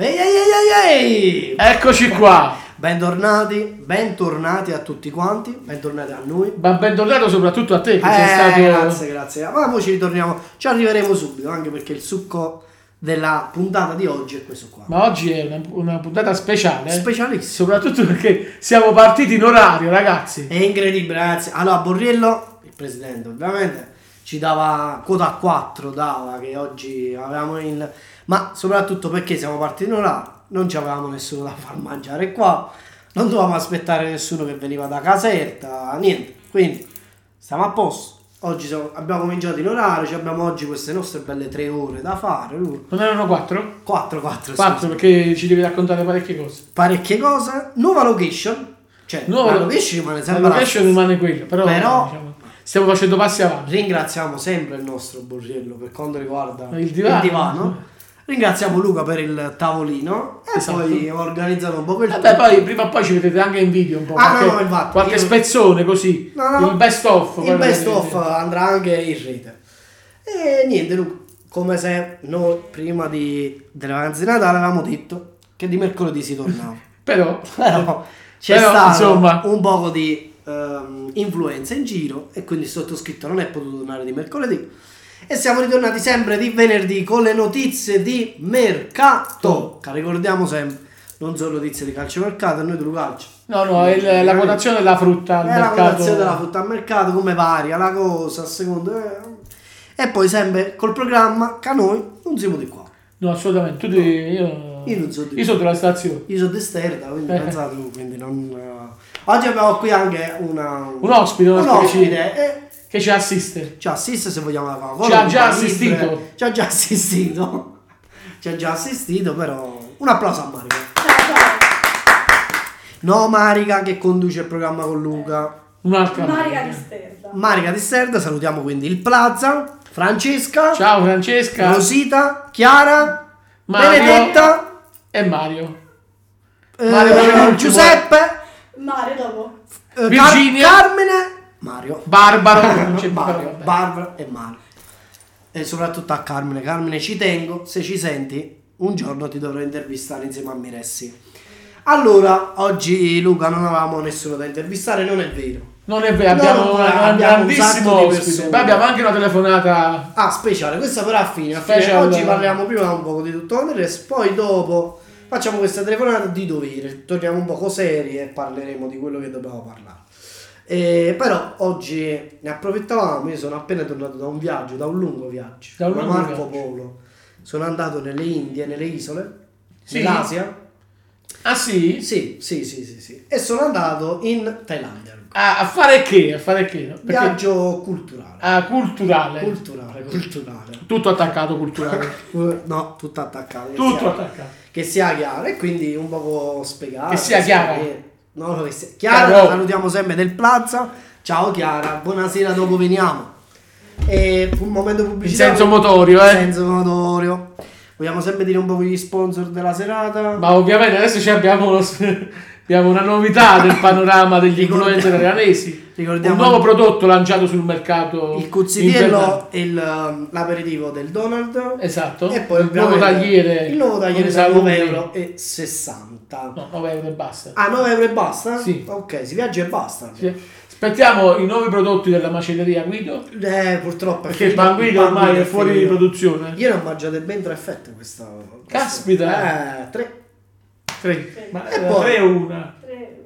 Ehi, ehi, ehi, ehi! Eccoci qua. Bentornati, bentornati a tutti quanti, bentornati a noi. Ma bentornato soprattutto a te che Eh, sei stato... grazie, grazie. Ma poi ci ritorniamo, ci arriveremo subito, anche perché il succo della puntata di oggi è questo qua. Ma oggi è una, una puntata speciale. Specialissimo. Soprattutto perché siamo partiti in orario, ragazzi. È incredibile, ragazzi. Allora, Borriello, il presidente, ovviamente, ci dava quota 4, dava che oggi avevamo il... Ma soprattutto perché siamo partiti in orario, non ci avevamo nessuno da far mangiare qua, non dovevamo aspettare nessuno che veniva da caserta, niente. Quindi, stiamo a posto. Oggi siamo- abbiamo cominciato in orario, ci abbiamo oggi queste nostre belle tre ore da fare. Non erano quattro? 4, 4, Quattro perché ci devi raccontare parecchie cose. parecchie cose. Nuova location, cioè Nuova- la location rimane La sempre la location rimane quella, però, Però- diciamo, stiamo facendo passi avanti. Ringraziamo sempre il nostro Borriello per quanto riguarda Il divano. divano. Ringraziamo Luca per il tavolino e Esatto. poi organizzano un po' quel Vabbè, poi prima o poi ci vedete anche in video un po'. Ah, qualche, no, infatti, qualche io- spezzone così. No, no, il best of. il best vedete. of andrà anche in rete. E niente, Luca, come se noi prima di, delle vacanze di Natale avevamo detto che di mercoledì si tornava. Però, Però c'è Però, stato insomma- un poco di ehm, influenza in giro e quindi il sottoscritto non è potuto tornare di mercoledì. E siamo ritornati sempre di venerdì con le notizie di mercato. Che ricordiamo sempre, non solo notizie di calciomercato, noi del calcio. no, no, è il- la quotazione della frutta al È la mercato. votazione della frutta al mercato, come varia la cosa, a seconda. eh. E poi sempre col programma che noi non siamo di qua. No, assolutamente. Tu devi- io, Io non so di- io sono della stazione. Io sono di Sterda, quindi Eh. pensate tu, quindi non... eh. Oggi abbiamo qui anche una... Un ospite, un ospite ospite, e Che ci assiste. ci assiste se vogliamo la Coca-Cola. Ci ha già assistito. libre. Ci ha già assistito. Ci ha già assistito, però... Un applauso a Marica. No, Marica che conduce il programma con Luca. Un'altra. Marica Marica. di Sterda. Marica di Sterda, salutiamo quindi il Plaza, Francesca, Ciao Francesca Rosita, Chiara, Mario. Benedetta, e Mario. eh, Mario. Giuseppe, Mario dopo. eh, Car- Virginia. Carmine, Mario. C'è Mario, vabbè. Barbara e Mario. E soprattutto a Carmine. Carmine, ci tengo, se ci senti, un giorno ti dovrò intervistare insieme a Miressi. Allora, oggi Luca non avevamo nessuno da intervistare, non è vero. Non è vero, abbiamo no, una- un grandissimo ospite. Beh, abbiamo anche una telefonata. Ah, speciale, questa però a fine. a fine. Oggi parliamo prima un po' di tutto il resto, poi dopo facciamo questa telefonata di dovere, torniamo un po' seri e parleremo di quello che dobbiamo parlare. Eh, però oggi ne approfittavamo, io sono appena tornato da un viaggio, da un lungo viaggio, Da un lungo Marco viaggio. Polo. Sono andato nelle Indie, nelle isole, Sì? nell'Asia. Ah sì? Sì, sì, sì, sì, sì. E sono andato in Thailandia. Ah, a fare che? A fare che? Perché... Viaggio culturale. Ah, culturale. Culturale, culturale. Tutto attaccato culturale. No, tutto attaccato. che Tutto sia- attaccato. Che sia chiaro e quindi un poco spiegato. Che sia chiara. No, no, che sia chiara. Chiaro. Salutiamo sempre del Plaza. Ciao Chiara, buonasera, dopo veniamo. E un momento In pubblicitario. senso motorio, In eh. senso motorio. Vogliamo sempre dire un po' gli sponsor della serata. Ma ovviamente adesso ci abbiamo, uno- abbiamo una novità del panorama degli influencer iranesi. Ricordiamo un nuovo prodotto lanciato sul mercato. il cuzzitiello e um, l'aperitivo del Donald. Esatto. E poi il nuovo tagliere. Il nuovo tagliere da salumi. 9,60 euro. e 60. No, 9 euro e basta. Ah, 9 euro e basta? Sì. Ok, si viaggia e basta. Sì. Aspettiamo i nuovi prodotti della macelleria Guido. Eh, purtroppo. Perché il pan Guido ormai è fuori di produzione. Io ne ho mangiate ben tre fette questa. questa- Caspita. Eh, tre. Tre. Ma E eh, poi- tre o una. Tre,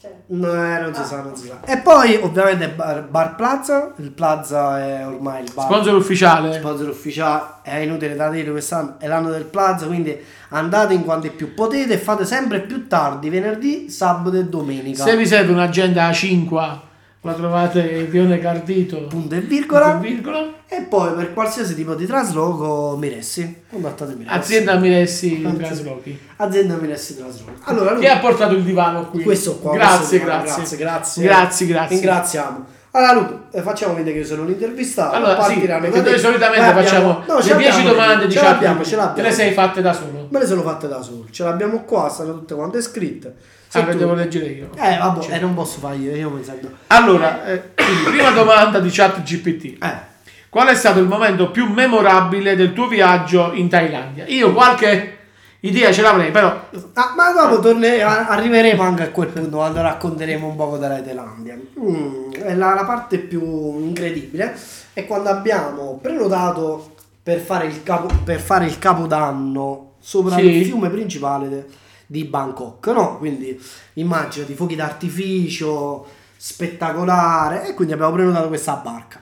cioè, No, eh, non si sa, non si sa. E poi, ovviamente, Bar, Bar Plaza. Il Plaza è ormai il bar. Sponsor ufficiale. sponsor ufficiale. È inutile da dire quest'anno. È l'anno del Plaza. Quindi andate in quanti più potete. E fate sempre più tardi. Venerdì, sabato e domenica. Se vi serve un'agenda A5, la trovate in Pione Cardito. Punto e virgola. virgola. E poi per qualsiasi tipo di trasloco, Miressi. Contattate Miressi. Azienda Miressi Traslochi. Azienda Miressi Trasloco. Allora, Chi ha portato il divano qui? Questo qua. Grazie, questo grazie. grazie, grazie. Grazie, grazie. Ringraziamo. Allora, Luca, eh, facciamo vedere che sono l'intervistato. Allora, poi sì, perché te. noi solitamente Eh, abbiamo- facciamo no, le 10 l'abbiamo, domande ce chat. l'abbiamo, ce Te l'abbiamo. le sei fatte da solo. Me le sono fatte da solo. Ce l'abbiamo qua, stanno tutte quante scritte. Se Ah, tu- devo leggere io. Eh, vabbè, eh, non posso fare io, io mi sento. Allora, eh, quindi, prima domanda di chat GPT. Eh, Qual è stato il momento più memorabile del tuo viaggio in Thailandia? Io qualche Idea ce l'avrei, però Ah, ma dopo torne- arriveremo anche a quel punto quando racconteremo un poco della Thailandia. Mm, la, la parte più incredibile è quando abbiamo prenotato per fare il, capo, per fare il capodanno sopra Sì. il fiume principale de- di Bangkok, no? Quindi immaginati fuochi d'artificio, spettacolare e quindi abbiamo prenotato questa barca.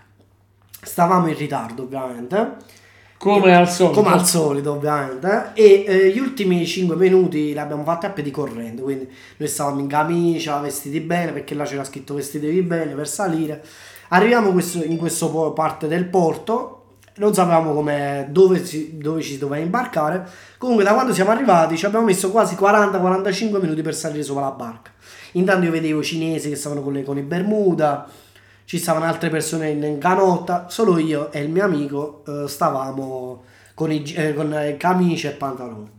Stavamo in ritardo ovviamente. Come al solito. Come al solito, ovviamente. E eh, gli ultimi 5 minuti li abbiamo fatti a piedi corrente. Quindi noi stavamo in camicia, vestiti bene, perché là c'era scritto vestitevi bene per salire. Arriviamo questo- in questo po- parte del porto. Non sapevamo come, dove, si- dove ci si doveva imbarcare. Comunque, da quando siamo arrivati, ci abbiamo messo quasi 40-45 minuti per salire sopra la barca. Intanto io vedevo i cinesi che stavano con, le, con i Bermuda, ci stavano altre persone in, canotta, solo io e il mio amico eh, stavamo con, i, eh, con eh, camicia e pantaloni.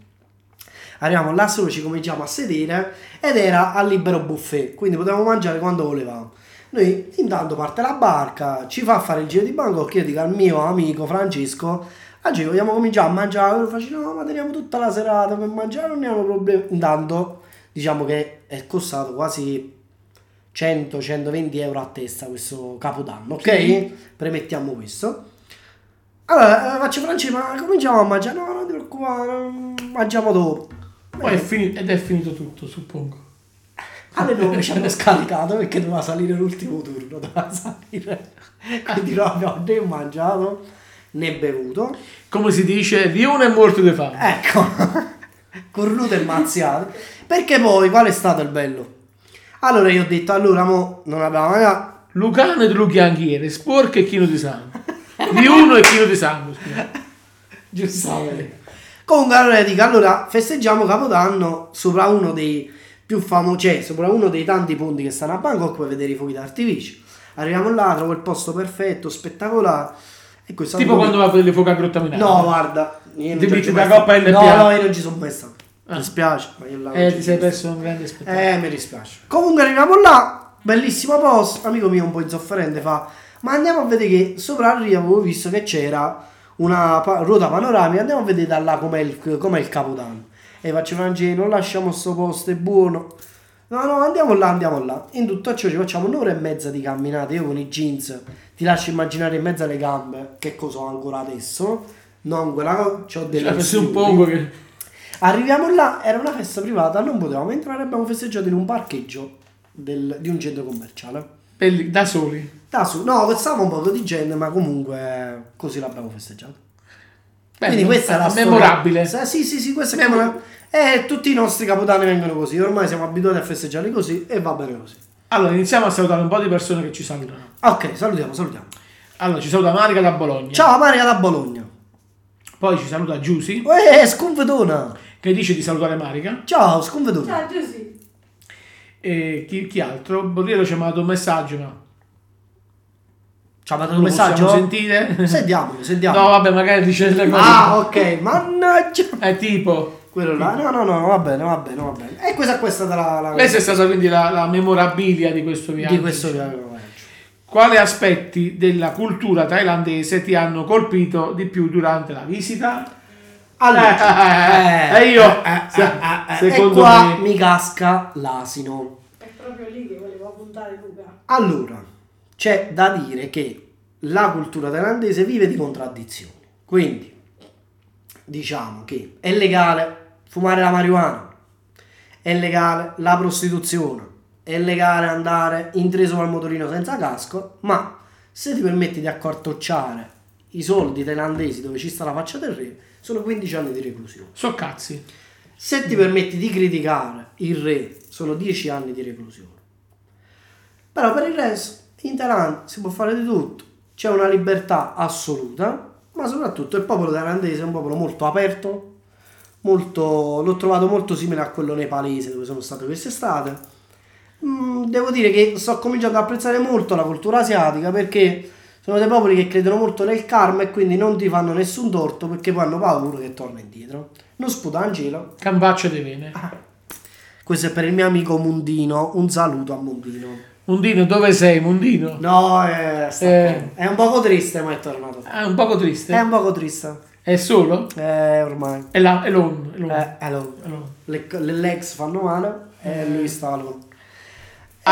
Arriviamo là solo, ci cominciamo a sedere ed era al libero buffet, quindi potevamo mangiare quando volevamo. Noi intanto parte la barca, ci fa fare il giro di Bangkok, io dico al mio amico Francesco, oggi vogliamo cominciare a mangiare, face no ma teniamo tutta la serata per mangiare, non abbiamo problemi. Intanto diciamo che è costato quasi 100-120 euro a testa questo capodanno, ok? Sì. Premettiamo questo. Allora, eh, faccio Francesco, ma cominciamo a mangiare? No, non ti preoccupare, mangiamo dopo. Poi è finito, ed è finito tutto, suppongo. Alle 9 ci hanno scaricato perché doveva salire l'ultimo turno, doveva salire. Quindi non abbiamo né mangiato né bevuto. Come si dice, di uno è morto di fame. Ecco, cornute e mazziate. Perché poi, qual è stato il bello? Allora io ho detto, allora mo non abbiamo mangiato. Lucano e Luchianghiere, sporco e chino di sangue. Di uno e chino di sangue, scusa. Giustamente. Comunque allora dico, allora festeggiamo Capodanno sopra uno dei più famosi, cioè sopra uno dei tanti ponti che stanno a Bangkok per vedere i fuochi d'artificio. Arriviamo là, trovo il posto perfetto, spettacolare. E questo Tipo quando va a vedere le fuoche a Grotta Minare. No, guarda, Ti metti mai coppa. LPA. No, no, io non ci sono mai stato. Mi Ah. dispiace, ma io là non Eh, ti sei perso un grande spettacolo. eh, mi dispiace. Comunque arriviamo là, bellissimo posto. Amico mio un po' insofferente fa, ma andiamo a vedere che sopra Rio avevo visto che c'era una pa- ruota panoramica, andiamo a vedere da là com'è il, com'è il Capodanno. E faccio Francesco, non lasciamo sto posto, è buono. No, no, andiamo là, andiamo là. In tutto ciò ci facciamo un'ora e mezza di camminata. Io con i jeans ti lascio immaginare in mezzo alle gambe che cosa ho ancora adesso. Non quella cosa, c'ho delle Cioè, un pongo che... Arriviamo là, era una festa privata, non potevamo entrare, abbiamo festeggiato in un parcheggio del- di un centro commerciale. Belli, da soli. Da su, no, stava un po' di gente, ma comunque così l'abbiamo festeggiato. Bello, Quindi questa è la storia. memorabile. Sì, Sì, sì, sì, questa è Memo- come... E tutti i nostri capodanni vengono così, ormai siamo abituati a festeggiarli così e va bene così. Allora, iniziamo a salutare un po' di persone che ci salutano. Ok, salutiamo, salutiamo. Allora, ci saluta Marica da Bologna. Ciao Maria da Bologna. Poi ci saluta Giusy, Uè, sconfedona. che dice di salutare Marica. Ciao, sconfedona. Ciao Giusy. E chi, chi altro? Borriero ci ha mandato un messaggio, ma Ci ha mandato un lo possiamo messaggio? sentire. Sentiamolo, sentiamo. No, vabbè, magari dice delle cose. Ah, ok, mannaggia. È tipo... Quello là, no, no, no, va bene, va bene, va bene. E questa, questa è stata la, la Questa è stata quindi la, la memorabilia di questo viaggio. di questo viaggio. Quali aspetti della cultura thailandese ti hanno colpito di più durante la visita? Allora, Eh, e io, se- e secondo qua me- mi casca l'asino. È proprio lì che volevo puntare Luca. Allora, c'è da dire che la cultura thailandese vive di contraddizioni. Quindi, diciamo che è legale fumare la marijuana, è legale la prostituzione, è legale andare in tre sopra il motorino senza casco, ma se ti permetti di accortocciare i soldi thailandesi dove ci sta la faccia del re, sono 15 anni di reclusione. So cazzi. Se ti permetti di criticare il re, sono 10 anni di reclusione. Però per il resto, in Thailandia si può fare di tutto. C'è una libertà assoluta, ma soprattutto il popolo thailandese è un popolo molto aperto, molto, l'ho trovato molto simile a quello nepalese dove sono stato quest'estate. Mm, devo dire che sto cominciando ad apprezzare molto la cultura asiatica perché sono dei popoli che credono molto nel karma e quindi non ti fanno nessun torto perché poi hanno paura che torna indietro. Non sputa in cielo. Cambaccia di vene. Questo è per il mio amico Mundino. Un saluto a Mundino. Mundino, dove sei, Mundino? No, è, sta- Eh. è un poco triste, ma è tornato. È un poco triste. È un poco triste. È solo? Eh, ormai. È, la, è l'on. È l'on. Eh, È l'on. le, le legs fanno male e lui sta alone.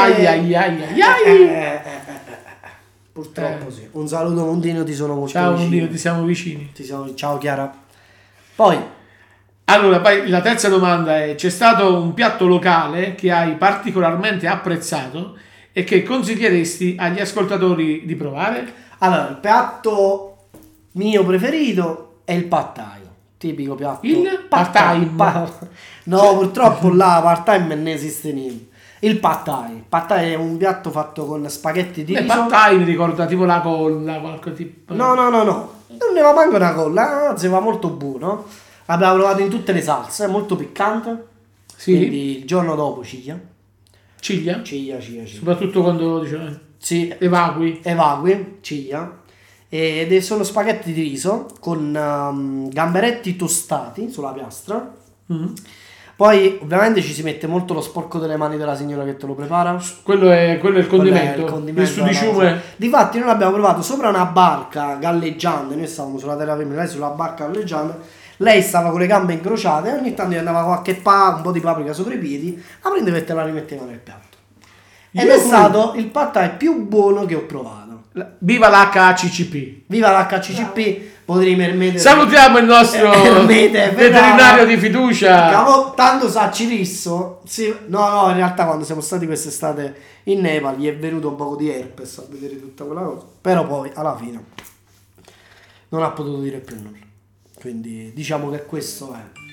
Ai ai ai ai ai. Purtroppo Eh. sì. Un saluto Mondino, ti sono molto Ciao vicino. Mondino, ti siamo vicini. Ti siamo- Ciao Chiara. Poi, Allora, poi la terza domanda è: c'è stato un piatto locale che hai particolarmente apprezzato e che consiglieresti agli ascoltatori di provare? allora, il piatto mio preferito è il pad thai. Tipico piatto. Il thai. pa- no, purtroppo là part time non esiste niente. Il pad thai. Il pad thai è un piatto fatto con spaghetti di Il riso. pad thai mi ricorda tipo la colla, qualche tipo. No, no, no, no. Non ne va manco una colla, anzi va molto buono. L'abbiamo provato in tutte le salse, è molto piccante. Sì, Quindi il giorno dopo ciglia. ciglia, Ciglia, ciglia, ciglia. soprattutto quando dice, Sì, evacui. evacui, ciglia. Ed è- sono spaghetti di riso con ehm, gamberetti tostati sulla piastra. Mm. Poi ovviamente ci si mette molto lo sporco delle mani della signora che te lo prepara. Quello è, quello è il Quello è condimento. il condimento il sudiciume. Difatti noi l'abbiamo provato sopra una barca galleggiante, noi stavamo sulla terra firme, lei sulla barca galleggiante, lei stava con le gambe incrociate e ogni tanto gli andava qualche pa, un po' di paprika sopra i piedi, la prendeva e te la rimetteva nel piatto. Ed Io è pure- stato il pad thai più buono che ho provato. Viva l'HCCP. Viva l'HCCP, potrei permettere... Salutiamo il nostro Ermete, veterinario di fiducia. Cavo, tanto sa Cirisso, sì, no no in realtà quando siamo stati quest'estate in Nepal gli è venuto un po' di herpes a vedere tutta quella cosa, però poi alla fine non ha potuto dire più nulla, quindi diciamo che questo è.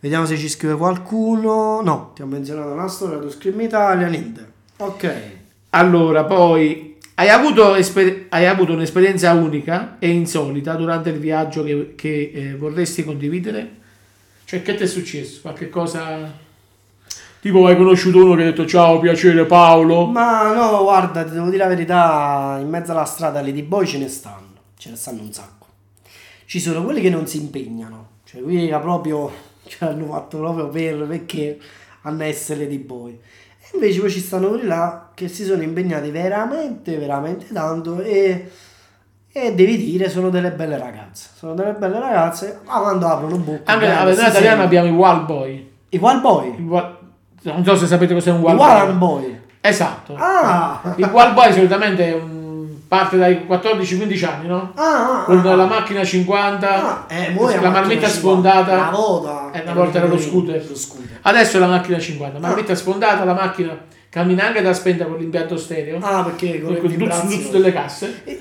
Vediamo se ci scrive qualcuno, no, ti ho menzionato una storia, tu scrivi Italia, niente, ok. Allora, poi hai avuto, esper- hai avuto un'esperienza unica e insolita durante il viaggio che, che, eh, vorresti condividere? Cioè, che ti è successo? Qualche cosa... Tipo, hai conosciuto uno che ha detto ciao, piacere Paolo? Ma no, guarda, ti devo dire la verità, in mezzo alla strada Lady Boy ce ne stanno, ce ne stanno un sacco. Ci sono quelli che non si impegnano, cioè quelli che proprio ce l'hanno fatto proprio per perché hanno essere Boy. E invece poi ci stanno quelli là che si sono impegnati veramente, veramente tanto e, e devi dire sono delle belle ragazze. Sono delle belle ragazze, ma quando aprono bocca... Anche bene, alla italiana sente. abbiamo i Wall Boy. I Wall Boy, Il Wall- Non so se sapete cos'è un i Wall Wallan Boy. Boy. Esatto. Ah! Il Wall Boy solitamente mm, parte dai 14-15 anni, no? Ah, ah, Con ah. la macchina 50, Ah, eh, la macchina sfondata. Una volta. Eh, una volta era lo scooter. Lo scooter. Adesso è la macchina 50, Ah. marmitta sfondata, la macchina cammina anche da spenta con l'impianto stereo, Ah, perché con il duzzo delle casse. E-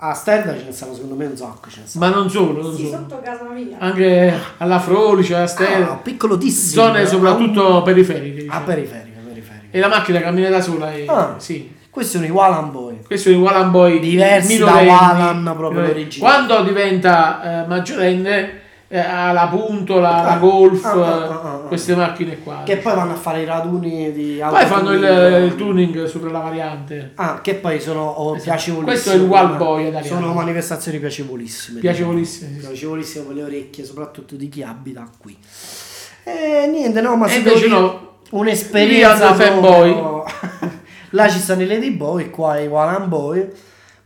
A Sterda ce ne stanno secondo me un sacco. Ce ne stanno. Ma non solo, non Sì, solo. sotto casa mia. Anche alla Frolice, alla Ah, Stereo, piccolotissimo. zone soprattutto periferiche. A diciamo. periferica, periferica. E la macchina cammina da sola e Ah. sì. Questi sono i Wallan Boy. Questo è il Wallan Boy Diversi da minorenni. Wallan proprio Minorenni. l'originale. Quando diventa eh, maggiorenne eh, ha la puntola, la Ah, golf, ah, ah, ah, ah. queste macchine qua. Che poi vanno a fare i raduni di Poi fanno il, autotuning. il tuning sopra la variante. Ah, che poi sono oh, Esatto. piacevolissime. Questo è il Wild Boy italiano. Sono manifestazioni piacevolissime. Piacevolissime, diciamo. Piacevolissime per le orecchie, soprattutto di chi abita qui. E niente, no, ma E invece no. un'esperienza hanno proprio- Là ci stanno i Lady Boy, qua i Wallan Boy.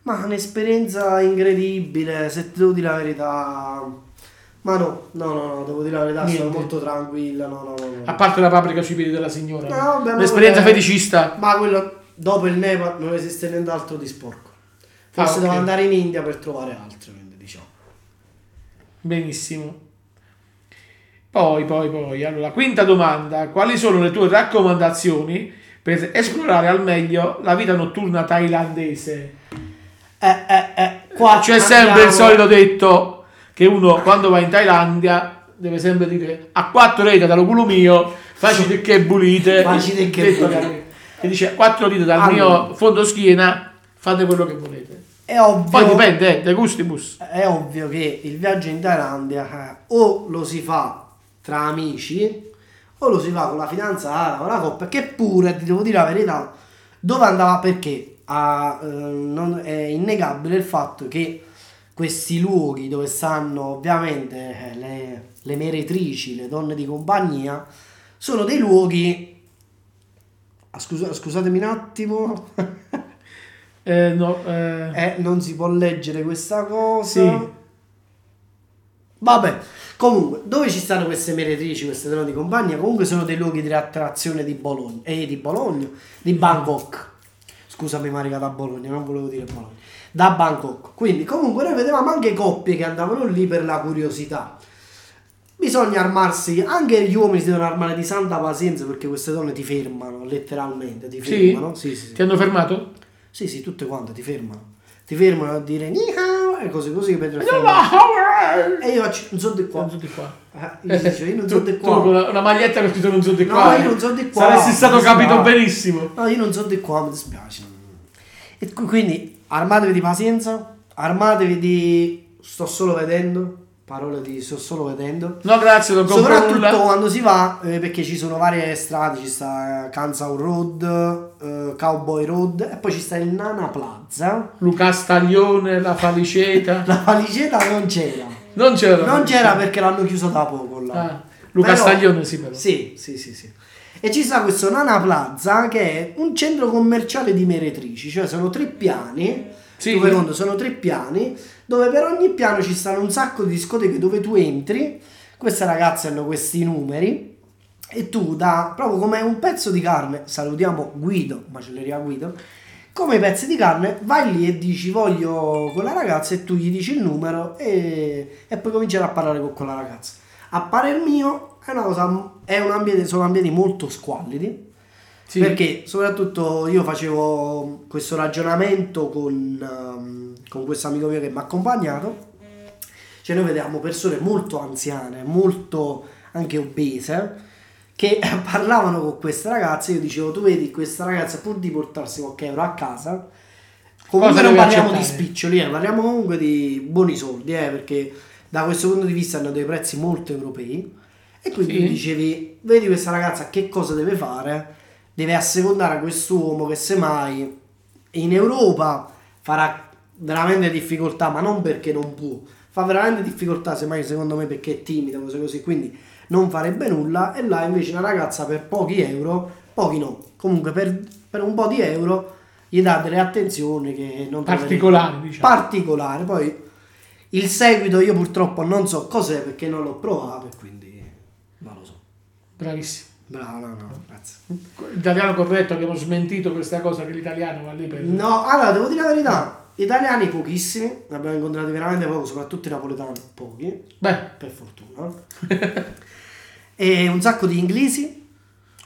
Ma un'esperienza incredibile, se ti devo dire la verità. Ma no, no, no, no, devo dire la verità, sono Niente. molto tranquilla, no, no, no. no. A parte la paprika sui piedi della signora. No, vabbè, ma Un'esperienza vabbè. feticista. Ma quello dopo il Nepal non esiste nient'altro di sporco. Forse Ah, ok. devo andare in India per trovare altro, quindi diciamo. Benissimo. Poi, poi, poi. Allora, quinta domanda. Quali sono le tue raccomandazioni per esplorare al meglio la vita notturna thailandese? Eh, eh, eh, qua C'è sempre il andiamo- solito detto che uno quando va in Thailandia deve sempre dire a quattro rete dallo culo mio, facite che bulite. Facite che bulite. che- Che dice a quattro dita dal Allora. mio fondo schiena, fate quello che volete. È ovvio, Poi dipende, eh, dai gustibus. è ovvio che il viaggio in Thailandia eh, o lo si fa tra amici o lo si fa con la fidanzata, con la coppia, che pure, ti devo dire la verità, dove andava perché Ah, eh, non- è innegabile il fatto che questi luoghi dove stanno ovviamente eh, le, le meretrici, le donne di compagnia, sono dei luoghi... Ah, scusa- scusatemi un attimo. Eh, no, eh, Eh, non si può leggere questa cosa. Sì. Vabbè, comunque, dove ci stanno queste meretrici, queste donne di compagnia? Comunque sono dei luoghi di attrazione di Bologna, eh, di Bologna, di Bangkok. Scusami Marica da Bologna, non volevo dire Bologna. Da Bangkok. Quindi comunque noi vedevamo anche coppie che andavano lì per la curiosità. Bisogna armarsi, anche gli uomini si devono armare di santa pazienza perché queste donne ti fermano, letteralmente, ti Sì? fermano. Sì, sì, sì. Ti hanno fermato? Sì, sì, tutte quante ti fermano. Ti fermano a dire ni hao e cose così per E io faccio, non so di qua. Non so di qua. Ah, io dico, io non so di Tu, tu con qua. la- una maglietta che ho scritto non so di No, qua. io eh. non so di qua. Saresti stato capito benissimo. No, io non so di qua, mi dispiace. E qu- quindi armatevi di pazienza, armatevi di sto solo vedendo, parole di sto solo vedendo. No, grazie, non compro Soprattutto nulla. quando si va, eh, perché ci sono varie strade, ci sta Kansas Road, eh, Cowboy Road e poi ci sta il Nana Plaza. Luca Staglione, la Faliceta. La valigetta non c'era. Non c'era. Non c'era perché l'hanno chiuso da poco là. Ah, Luca Però- Staglione sì però. Sì, sì, sì, sì. E ci sta questo Nana Plaza che è un centro commerciale di meretrici, cioè sono tre piani, Sì. dove conto, sono tre piani, dove per ogni piano ci stanno un sacco di discoteche dove tu entri, queste ragazze hanno questi numeri e tu da proprio come un pezzo di carne, salutiamo Guido, macelleria Guido, come pezzi di carne vai lì e dici voglio quella ragazza e tu gli dici il numero e, e poi cominciare a parlare con quella ragazza. A parer mio è una cosa, è un ambiente, sono ambienti molto squallidi Sì. perché soprattutto io facevo questo ragionamento con, ehm, con questo amico mio che mi ha accompagnato. Cioè noi vedevamo persone molto anziane, molto anche obese, che parlavano con queste ragazze. Io dicevo, tu vedi questa ragazza pur di portarsi qualche euro a casa, comunque Cosa non parliamo di accettare? spiccioli, eh, parliamo comunque di buoni soldi, eh, perché da questo punto di vista hanno dei prezzi molto europei. E quindi Sì. dicevi, vedi questa ragazza che cosa deve fare? Deve assecondare quest'uomo che semmai in Europa farà veramente difficoltà, ma non perché non può, fa veramente difficoltà semmai secondo me perché è timida, cose così, quindi non farebbe nulla e là invece una ragazza per pochi euro, pochi no, comunque per, per un po' di euro gli dà delle attenzioni che non Particolari, diciamo. particolare, poi il seguito io purtroppo non so cos'è perché non l'ho provato e quindi non lo so. Bravissimo. Bravo, no, no, grazie. L'italiano corretto abbiamo smentito questa cosa che l'italiano va lì per... No, allora devo dire la verità, italiani pochissimi, ne abbiamo incontrati veramente poco, soprattutto i napoletani pochi, Beh, per fortuna. e un sacco di inglesi,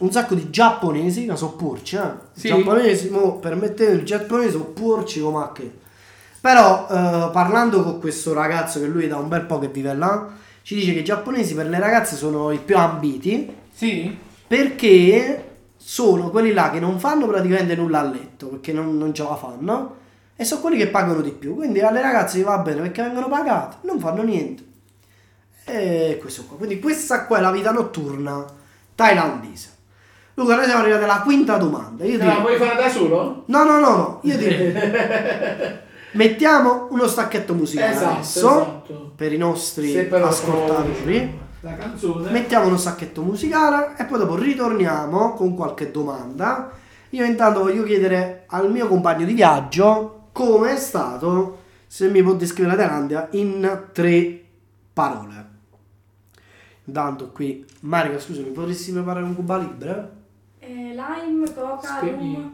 un sacco di giapponesi, che sono porci, eh. Sì. Giapponesi, mo, permettete, il giapponese sono porci come a che. Però eh, parlando con questo ragazzo che lui è da un bel po' che vive là, ci dice che i giapponesi per le ragazze sono i più ambiti sì? perché sono quelli là che non fanno praticamente nulla a letto perché non, non ce la fanno e sono quelli che pagano di più quindi alle ragazze va bene perché vengono pagate non fanno niente e questo qua quindi questa qua è la vita notturna thailandese Luca noi siamo arrivati alla quinta domanda io Te la direi vuoi fare da solo? no no no no io direi mettiamo uno stacchetto musicale Esatto, adesso esatto. per i nostri ascoltatori La canzone. Mettiamo uno sacchetto musicale e poi dopo ritorniamo con qualche domanda. Io intanto voglio chiedere al mio compagno di viaggio come è stato, se mi può descrivere la Thailandia in tre parole. Intanto qui, Marica, scusami, potresti preparare un Cuba Libre? Eh, lime, coca, Sì. rum.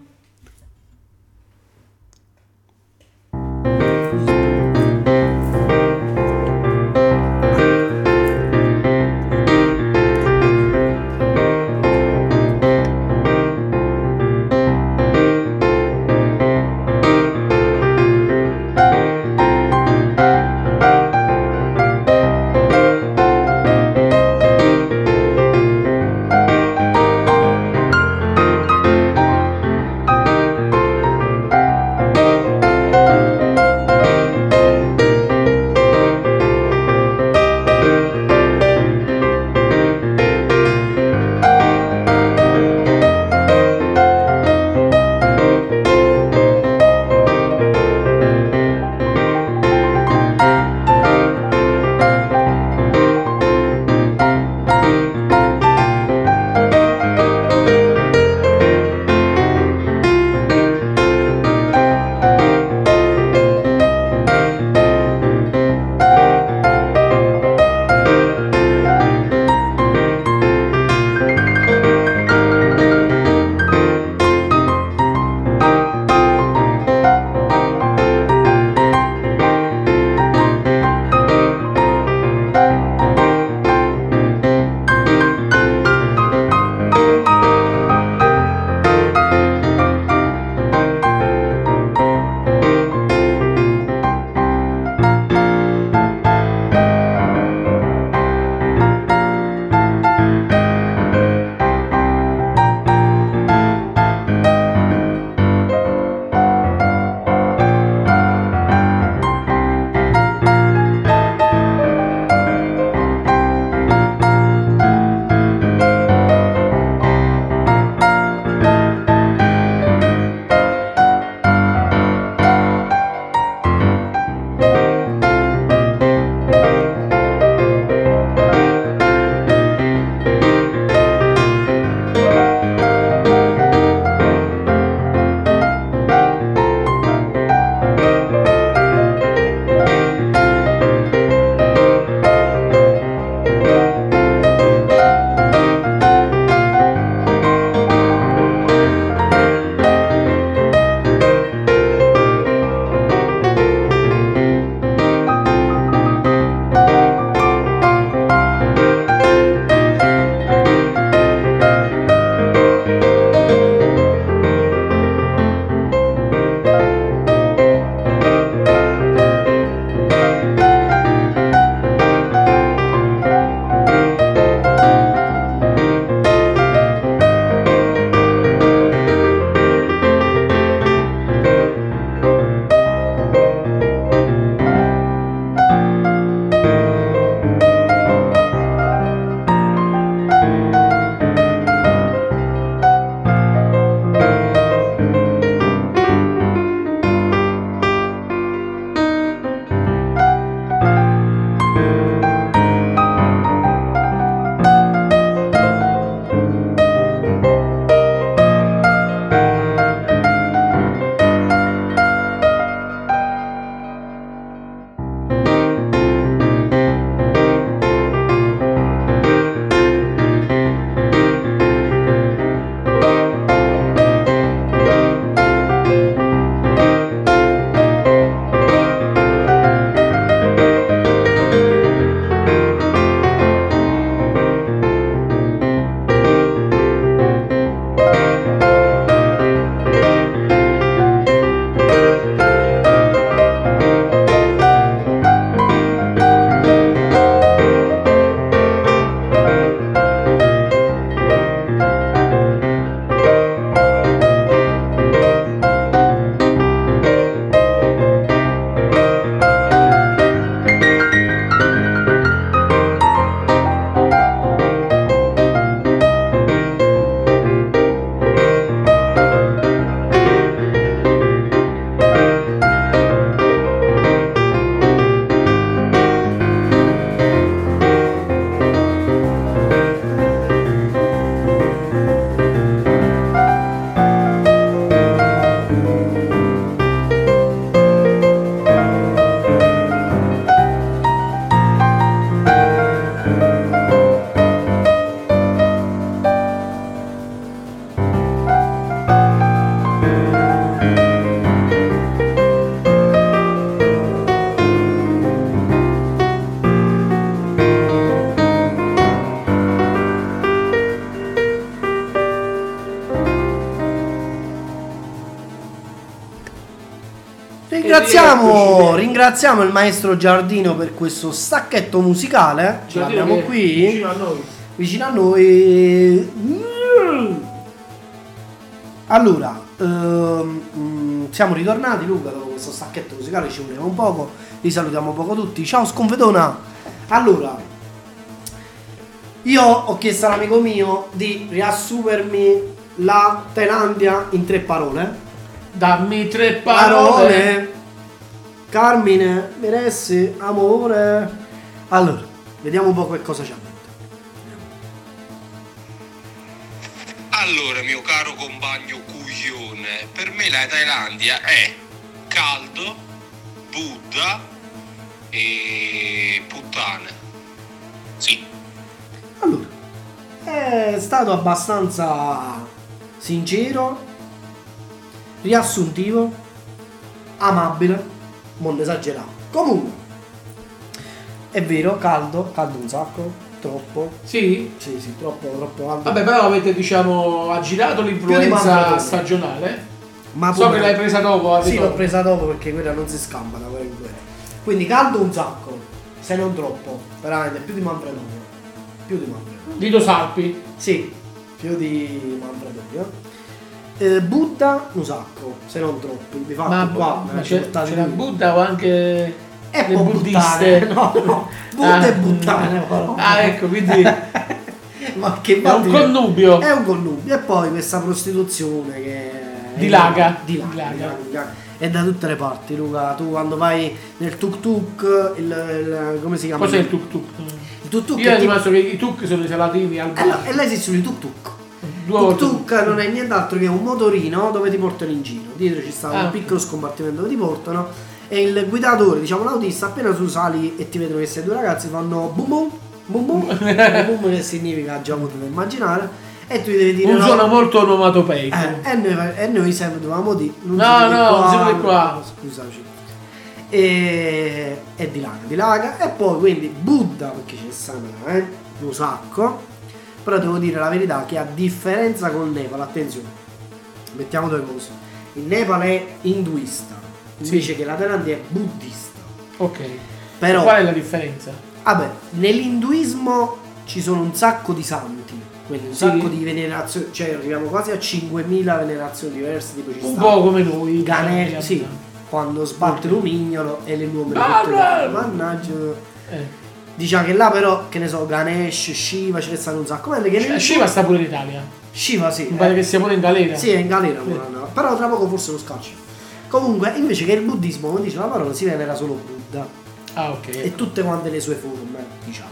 Ringraziamo, ringraziamo il maestro Giardino per questo stacchetto musicale. Ce l'abbiamo qui Vicino a noi. vicino a noi. Allora, ehm, mm, siamo ritornati Luca dopo questo stacchetto musicale, ci uniamo un poco, vi salutiamo un poco tutti. Ciao Sconfedona! Allora, io ho chiesto all'amico mio di riassumermi la Thailandia in tre parole. Dammi tre parole. Parole! Carmine, Meressi, amore. Allora, vediamo un po' che cosa ci ha detto. Allora, mio caro compagno Cuglione, per me la Thailandia è caldo, Buddha e puttane. Sì. Allora, è stato abbastanza sincero, riassuntivo, amabile, non esagerato. Comunque, è vero, caldo, caldo un sacco, troppo. Sì? Sì, sì, troppo, troppo caldo. Vabbè, però avete, diciamo, aggirato l'influenza stagionale. Ma so pure- che l'hai presa dopo. Sì, avete- l'ho presa dopo perché quella non si scampa da quella in quella. Quindi caldo un sacco, se non troppo, veramente, più di Manfredonia. Più di Manfredonia. Lido Salpi. Sì, più di Manfredonia. Eh, Buddha un sacco, se non troppi. Di fatto Ma, qua ma c'è, c'era. Buddha o anche E le buddiste? buttane, No, no. Buddha Ah. e buttane. però. Ah, ecco, quindi è Ma che un infatti- connubio. È un connubio. E poi questa prostituzione che... Dilaga. Dilaga, Dilaga. dilaga, dilaga. È da tutte le parti, Luca. Tu quando vai nel tuk tuk, il, il- come si chiama? Cos'è il tuk tuk? Il tuk tuk Io è è tipo- rimasto che i tuk sono i salatini al Eh, no, e là esistono i tuk tuk. Due Tuk volte. tuk non è nient'altro che un motorino dove ti portano in giro. Dietro ci sta Ah, un piccolo scompartimento dove ti portano. E il guidatore, diciamo l'autista, appena tu sali e ti vedono che sei due ragazzi, fanno bum bum bum, bum bum che significa già potete immaginare. E tu devi dire Un no. suono molto onomatopeico. Eh, e, noi, e noi sempre dovevamo dire non No, no, non siete qua. Scusaci. E, e dilaga, dilaga. E poi quindi Buddha, perché ne stanno eh, un sacco. Però devo dire la verità che a differenza col Nepal, attenzione, mettiamo due cose. Il Nepal è induista, invece che la Thailandia è buddista. Ok. Però, Qual è la differenza? vabbè, nell'induismo ci sono un sacco di santi, quindi un Sì. sacco di venerazioni, cioè arriviamo quasi a 5.000 venerazioni diverse, tipo ci Un po' come noi. Abbiamo- sì, quando sbatte l'umignolo e le numero Ah, mannaggia. Eh. Diciamo che là però, che ne so, Ganesh, Shiva, ce ne stanno un sacco. Mentre che Cioè, nel- Shiva sta pure in Italia. Shiva sì. Mi pare eh. che sia pure in galera. Sì, è in galera, Sì. però tra poco forse lo scaccia. Comunque, invece che il buddismo, come dice la parola, si venera solo Buddha Ah, ok. e tutte quante le sue forme, diciamo.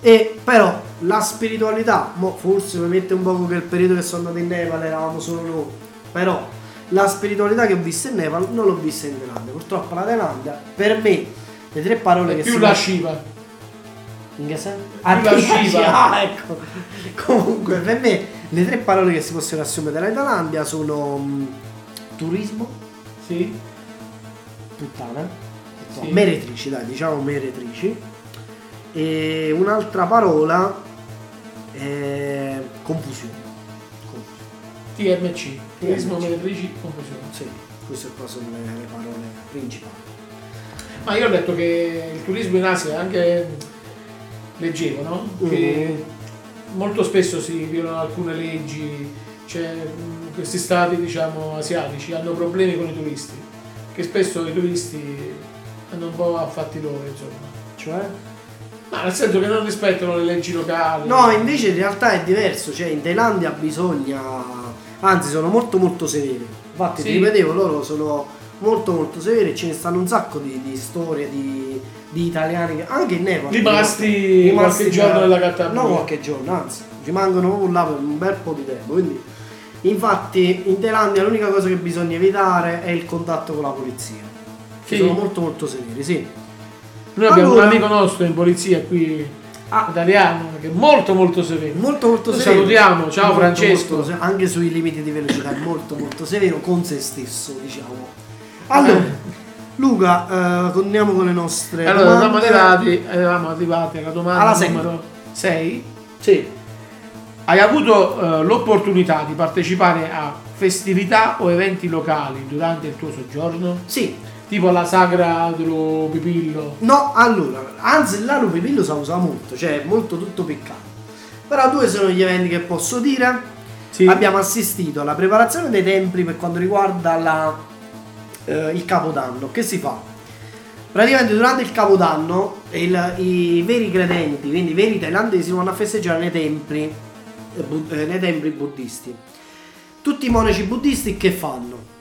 E però la spiritualità, mo forse mi mette un po' che il periodo che sono andato in Nepal eravamo solo noi, però la spiritualità che ho visto in Nepal non l'ho vista in Thailandia. Purtroppo la Thailandia, per me, le tre parole È che più si la Shiva. In che senso? Più Shiva. Ah, ecco. Comunque, per me le tre parole che si possono assumere dalla Thailandia sono mm, turismo, Sì. puttana, Sì. meretrici, dai, diciamo meretrici. E un'altra parola è confusione. Confusione. TMC. Turismo, meretrici, confusione. Sì, queste qua sono le, le parole principali. Ma io ho letto che il turismo in Asia anche leggevo, no? Che molto spesso si violano alcune leggi, cioè questi stati diciamo asiatici hanno problemi con i turisti, che spesso i turisti hanno un po' affatti loro, insomma. Cioè? Ma nel senso che non rispettano le leggi locali. No, invece in realtà è diverso, cioè in Thailandia bisogna, anzi sono molto molto severi. Infatti Sì. ti ripetevo, loro sono molto molto severi e ce ne stanno un sacco di, di storie di, di italiani, che- anche in Nepal. Rimasti qualche giorno nella Catania. No, qualche giorno, anzi, rimangono proprio là per un bel po' di tempo. Quindi, infatti in Thailandia l'unica cosa che bisogna evitare è il contatto con la polizia. Sì. Sono molto molto severi, sì. Noi abbiamo Allora- un amico nostro in polizia qui Ah. italiano che è molto molto severo. Molto molto severo. salutiamo, ciao Molto, Francesco. molto anche sui limiti di velocità è molto molto severo con se stesso, diciamo. Allora, Luca, eh, continuiamo con le nostre Allora, eravamo domande. arrivati, eravamo arrivati alla domanda Alla numero 6. Sì. Hai avuto eh, l'opportunità di partecipare a festività o eventi locali durante il tuo soggiorno? Sì. Tipo la sagra dello pipillo. No, allora, anzi là l'upipillo si usa molto, cioè è molto tutto piccato. Però due sono gli eventi che posso dire. Sì. Abbiamo assistito alla preparazione dei templi per quanto riguarda la- eh, il capodanno. Che si fa? Praticamente durante il capodanno il- i veri credenti, quindi i veri thailandesi, vanno a festeggiare nei templi, eh, eh, nei templi buddisti. Tutti i monaci buddisti che fanno?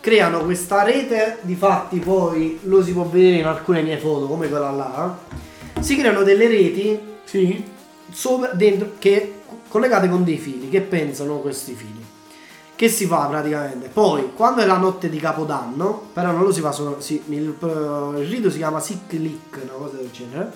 Creano questa rete, difatti poi lo si può vedere in alcune mie foto, come quella là. Si creano delle reti Sì. sopra, dentro, che collegate con dei fili che pensano questi fili che si fa praticamente? Poi quando è la notte di capodanno però non lo si fa solo si- il, il rito si chiama Siklik una cosa del genere.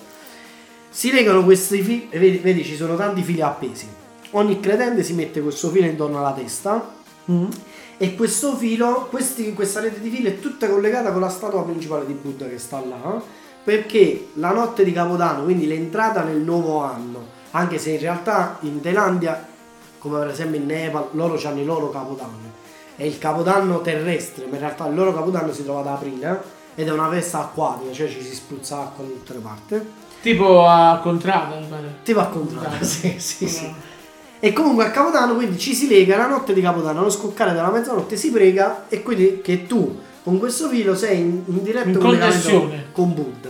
Si legano questi fili vedi, vedi ci sono tanti fili appesi. Ogni credente si mette questo filo intorno alla testa. Mm. e questo filo, questi- questa rete di fili è tutta collegata con la statua principale di Buddha che sta là, perché la notte di Capodanno, quindi l'entrata nel nuovo anno, anche se in realtà in Thailandia, come per esempio in Nepal, loro hanno i loro Capodanno, è il Capodanno terrestre, ma in realtà il loro Capodanno si trova ad aprile ed è una festa acquatica, cioè ci si spruzza acqua da tutte le parti. Tipo a Contrada, mi pare. Tipo a contrario, sì, sì, Eh. sì. E comunque a Capodanno quindi ci si lega la notte di Capodanno, allo scoccare della mezzanotte si prega e quindi che tu con questo filo sei in, in diretto In collegamento con Buddha.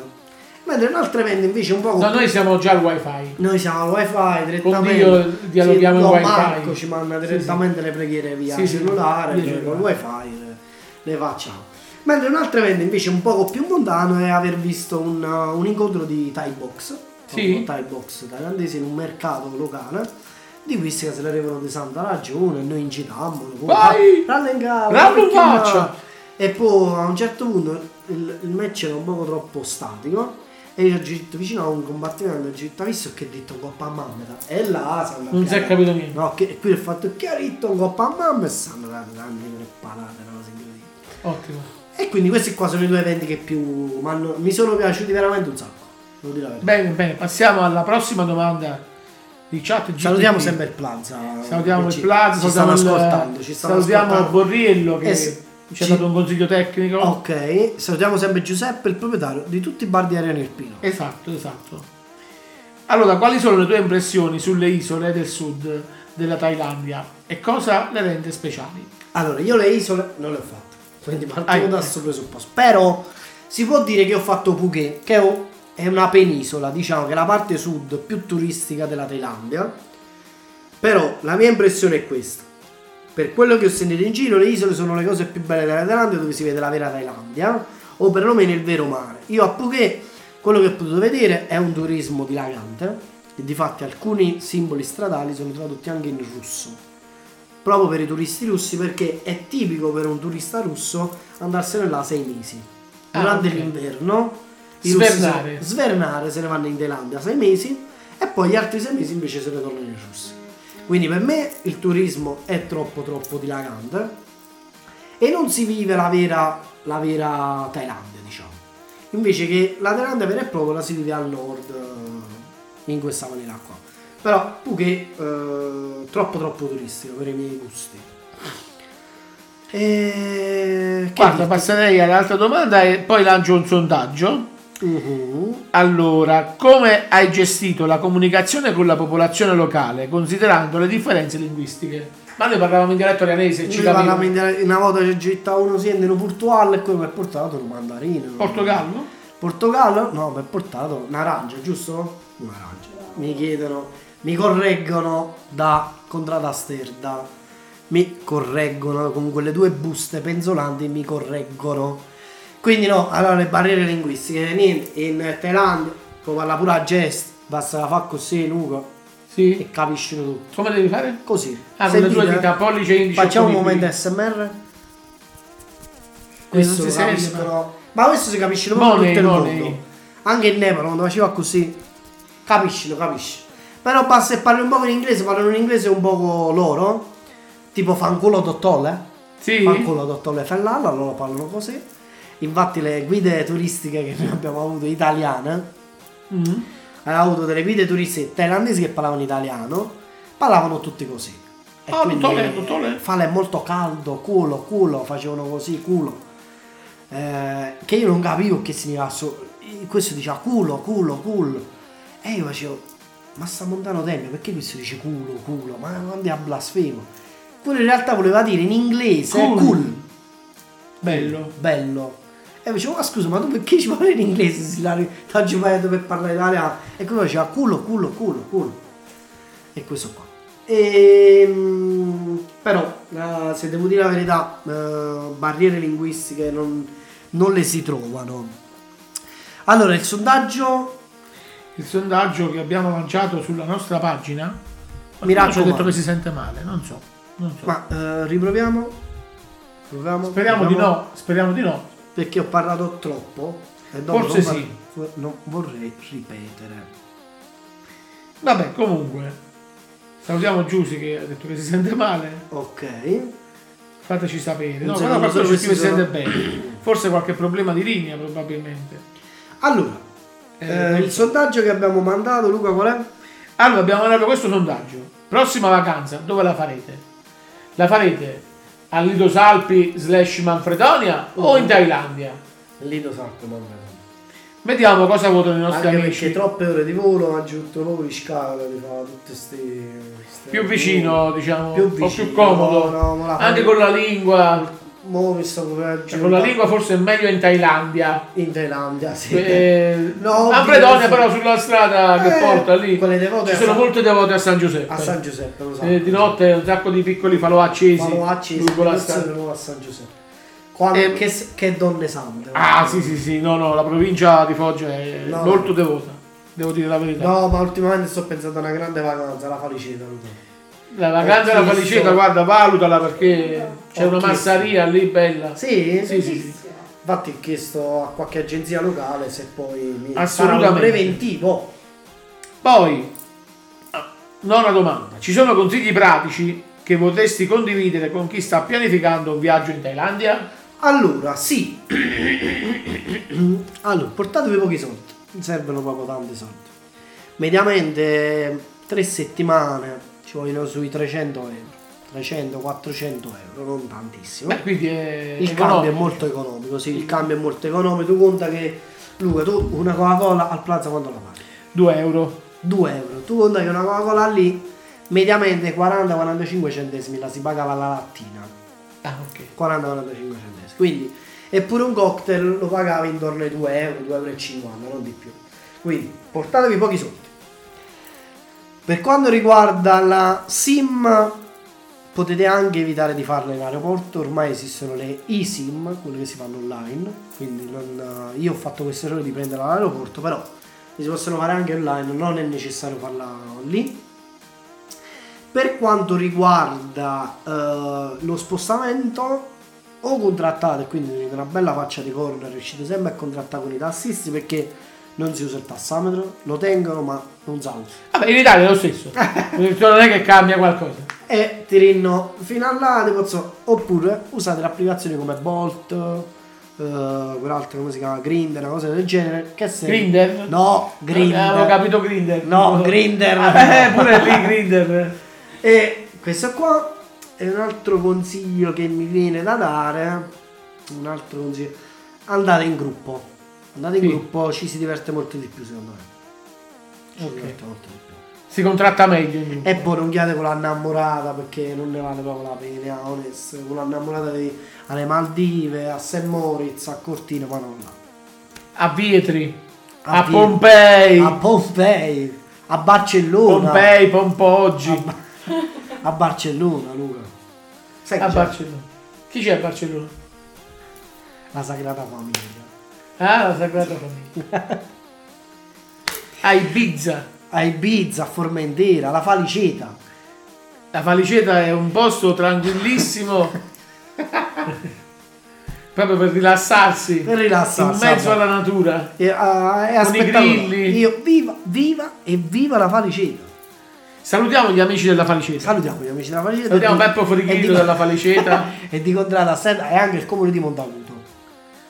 Mentre in altre eventi invece un po' No, noi siamo già al wifi. noi siamo al wifi direttamente. Dio dialoghiamo Sì, no, wifi. Marco ci manda direttamente le preghiere via Sì, sì, cellulare, cioè cellulare. col wifi le, le facciamo. Mentre un altro evento invece un poco più lontano è aver visto un, un incontro di Thai box, Sì. Thai box thailandese in un mercato locale di questi che se le arrivano di santa ragione e noi incitammo Vai! rallengare Bravo, faccia! e poi a un certo punto il, il match era un poco troppo statico e io ho girato vicino a un combattimento ho girato visto che ho detto un coppa a mamma e là andava Non si è capito niente. no che, e qui ho fatto un coppa a mamma e stanno dando le palate una cosa incredibile Ottimo. e quindi questi qua sono i due eventi che più mi sono piaciuti veramente un sacco devo dire la verità. Bene, bene, passiamo alla prossima domanda di chat GTP. salutiamo sempre il Plaza Salutiamo il Plaza, ci stanno ascoltando ci stanno salutiamo ascoltando. Borriello che Eh sì. Ci ha dato un consiglio tecnico. ok salutiamo sempre Giuseppe il proprietario di tutti i bar di Ariano Irpino Esatto, esatto. Allora, quali sono le tue impressioni sulle isole del sud della Thailandia e cosa le rende speciali? Allora, io le isole non le ho fatte, quindi partiamo Ah, da ecco. questo presupposto. Però si può dire che ho fatto Phuket, che è una penisola, diciamo che è la parte sud più turistica della Thailandia. Però la mia impressione è questa. Per quello che ho sentito in giro, le isole sono le cose più belle della Thailandia dove si vede la vera Thailandia, o perlomeno il vero mare. Io a Phuket, quello che ho potuto vedere è un turismo dilagante, e difatti alcuni simboli stradali sono tradotti anche in russo proprio per i turisti russi perché è tipico per un turista russo andarsene là sei mesi. Ah, Durante ok. l'inverno i russi Svernare. svernare se ne vanno in Thailandia sei mesi e poi gli altri sei mesi invece se ne tornano in Russia. Quindi per me il turismo è troppo troppo dilagante e non si vive la vera, la vera Thailandia diciamo. Invece che la Thailandia vera e propria la si vive al nord eh, in questa maniera qua. Però Phuket eh, troppo troppo turistico per i miei gusti. E... Guarda, passerei all'altra domanda e poi lancio un sondaggio. Mhm. Allora, come hai gestito la comunicazione con la popolazione locale, considerando le differenze linguistiche? Ma noi parlavamo in dialetto arianese, ci Noi capivo. in dialetto- una volta ci gitta uno siente in portuale e poi mi ha portato un mandarino. Portogallo? Portogallo? No, mi ha portato un'arancia, giusto? Un'arancia. Mi chiedono, mi correggono da Contrada Sterda. Mi correggono con quelle due buste penzolanti, mi correggono. Quindi no, allora le barriere linguistiche, niente, in Thailandia, può parlare pure a gesti, basta la fa così, Luca, Sì. e capiscono tutto. Come devi fare? Così. Ah, con le Sentite? dita, pollice indice. Facciamo un momento SMR. Questo Questo si lo sente, capiscono. Ma questo si capisce proprio in Money, tutto il money. mondo. Anche in Nepal quando faceva così. Capisci, lo capisci. Però basta che parli un po' in inglese, parlano in inglese un po' loro. Tipo fanculo dottole. Sì. Fanculo dottole fellala, loro parlano così. Infatti le guide turistiche che noi abbiamo avuto italiane, Mm. abbiamo avuto delle guide turistiche thailandesi che parlavano italiano, parlavano tutti così. E Ah, quindi dottole, dottole. Fale molto caldo, culo, culo, facevano così, culo. eh, che io non capivo che significasse. Questo diceva culo, culo, culo. E io facevo, ma sta montano tempo, perché questo dice culo, culo? Ma quando è a blasfemo? Quello in realtà voleva dire in inglese Cool. cool. Bello. bello. E facevo, ma scusa, ma tu perché ci parli in inglese se la sta giocando per parlare italiano? E quello faceva culo, culo, culo, culo. E questo qua. Ehm, però, eh, se devo dire la verità, eh, barriere linguistiche non, non le si trovano. Allora, il sondaggio Il sondaggio che abbiamo lanciato sulla nostra pagina. Mi qualcuno ci ha raccomando. detto che si sente male, non so. Non so. Ma eh, riproviamo? Proviamo? speriamo di Proviamo? no, speriamo di no. Perché ho parlato troppo. E dopo Forse non sì. vor- Non vorrei ripetere. Vabbè, comunque. Salutiamo Giusy che ha detto che si sente male. Ok. Fateci sapere. No, però secondo qualcuno solo ci scrive si sente bene. Forse qualche problema di linea probabilmente. Allora, Eh, eh, il so. sondaggio che abbiamo mandato, Luca, qual è? Allora abbiamo mandato questo sondaggio. Prossima vacanza, dove la farete? La farete a Lido Salpi slash Manfredonia o in Thailandia? Lido Sarto, mamma Vediamo cosa votano i nostri Anche amici. perché troppe ore di volo, ha aggiunto di scala, di fare tutte queste... Più vicino, diciamo, Più un po' vicino, più comodo. no, no, Anche con la lingua. Mo mi sto Cioè, con la lingua forse è meglio in Thailandia. in Thailandia, sì. Eh, No, Manfredonia oddio, però sulla strada che Eh, porta lì. Ci a sono San- molte devote a San Giuseppe. A San Giuseppe, lo so. Eh, di notte un sacco di piccoli falò accesi. Palovacci, lungo la San strada. a San Giuseppe. Quando- Eh, che, che donne sante. Ah, sì, sì, sì, no, no, la provincia di Foggia è No. molto devota, devo dire la verità. No, ma ultimamente sto pensando a una grande vacanza, la Faliceta. La vacanza della Faliceta, guarda, valutala perché c'è Ho una chiesto. massaria lì bella. Sì? Sì, sì, sì. Infatti ho chiesto a qualche agenzia locale se poi mi farà un Assolutamente. preventivo. Poi, nona domanda, ci sono consigli pratici che vorresti condividere con chi sta pianificando un viaggio in Thailandia? Allora, sì. allora, portatevi pochi soldi. Non servono proprio tanti soldi. Mediamente tre settimane ci vogliono sui 300 euro. 300-400 euro, non tantissimo. Beh, quindi è il economico. cambio è molto economico, sì, il cambio è molto economico. Tu conta che Luca, tu una Coca-Cola al plaza quando la paghi? 2 euro. 2 euro. Tu conta che una Coca-Cola lì mediamente 40-45 centesimi la si pagava la lattina. Ah, ok. 40-45 centesimi. Quindi, eppure un cocktail lo pagavi intorno ai 2 euro, 2,50 euro, non di più. Quindi, portatevi pochi soldi. Per quanto riguarda la SIM, potete anche evitare di farla in aeroporto, ormai esistono le eSIM, quelle che si fanno online, quindi non- io ho fatto questo errore di prenderla all'aeroporto, però si possono fare anche online, non è necessario farla lì. Per quanto riguarda eh, lo spostamento, o contrattate, quindi una bella faccia di corner, riuscite sempre a contrattare con i tassisti perché non si usa il tassametro, lo tengono ma non sa usa. Vabbè, in Italia è lo stesso. non è che cambia qualcosa. E ti rinno fino a là, posso- oppure usate applicazioni come Bolt, eh, quell'altra come si chiama, Grinder, una cosa del genere. Che serve? Grinder? No, Grinder. Avevo capito Grinder. No, Grindr. Eh, pure lì Grinder. E questo qua è un altro consiglio che mi viene da dare. Un altro consiglio. Andate in gruppo. Andate in Sì. gruppo, ci si diverte molto di più secondo me. Ci si Ok. diverte molto di più. Si contratta meglio. E poi non chiate con l'annamorata perché non ne vale proprio la pena, onest. Con l'annamorata di- alle Maldive, a St. Moritz, a Cortina, ma non là. A Vietri. A A, Vietri. Pompei. A Pompei, a Barcellona. Pompei, Pompoggi. A, a Barcellona, Luca. Sai A c'è? Barcellona. Chi c'è a Barcellona? La Sagrada Famiglia. Ah, la Sagrada Famiglia. A Ibiza. A Ibiza, a Formentera, la Faliceta. La Faliceta è un posto tranquillissimo. Proprio per rilassarsi. Per rilassarsi, In mezzo alla natura. E, ah, e Con i grilli. Io, viva, viva e viva la Faliceta. Salutiamo gli amici della Faliceta. Salutiamo gli amici della Faliceta. Salutiamo Peppo di- della Faliceta. e di Contrada Senda e anche il comune di Montaguto.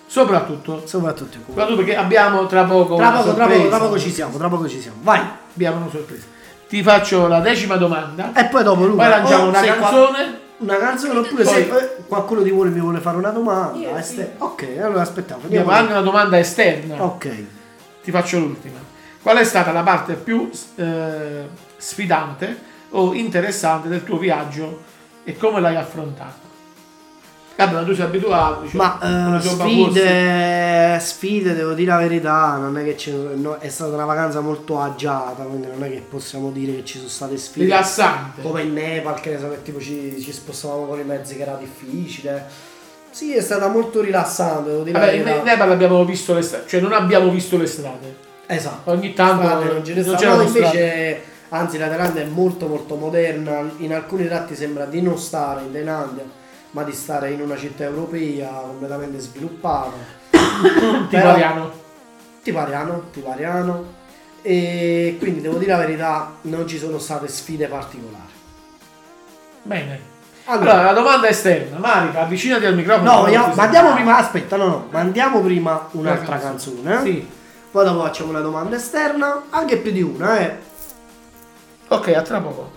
Soprattutto. Soprattutto il comune. Soprattutto perché abbiamo tra poco Tra poco, tra poco, tra poco ci siamo, tra poco ci siamo. Vai. Abbiamo una sorpresa. Ti faccio la decima domanda. E poi dopo Luca. Poi lanciamo o una sei qua- canzone. una canzone oppure Poi- se eh, qualcuno di voi mi vuole fare una domanda. Eh, sì. ste- Ok, allora aspettiamo. Abbiamo andiamo anche una domanda esterna. Ok. Ti faccio l'ultima. Qual è stata la parte più eh, sfidante o interessante del tuo viaggio e come l'hai affrontato? Vabbè, ma tu sei abituato. cioè, Ma babossi. sfide, sfide, devo dire la verità, non è che ci- no, è stata una vacanza molto agiata, quindi non è che possiamo dire che ci sono state sfide. rilassante. Come in Nepal, che ne so, che tipo ci, ci spostavamo con i mezzi che era difficile. Sì, è stata molto rilassante, devo dire Vabbè, la in. Nepal abbiamo visto le strade, cioè non abbiamo visto le strade. Esatto. Ogni tanto Strade non ce ne non stavano, invece, anzi la Thailandia è molto molto moderna, in alcuni tratti sembra di non stare in Thailandia, ma di stare in una città europea completamente sviluppata. Tipo Però- Ariano. Tipo Ariano, tipo Ariano. E quindi devo dire la verità, non ci sono state sfide particolari. Bene. Allora, Allora, la domanda esterna. Marica, avvicinati al microfono. no, non io- ti ma andiamo sento. prima, aspetta, no, no, mandiamo prima un'altra Una canzone. eh? Sì. Poi dopo facciamo una domanda esterna, anche più di una, eh. Ok, a tra poco.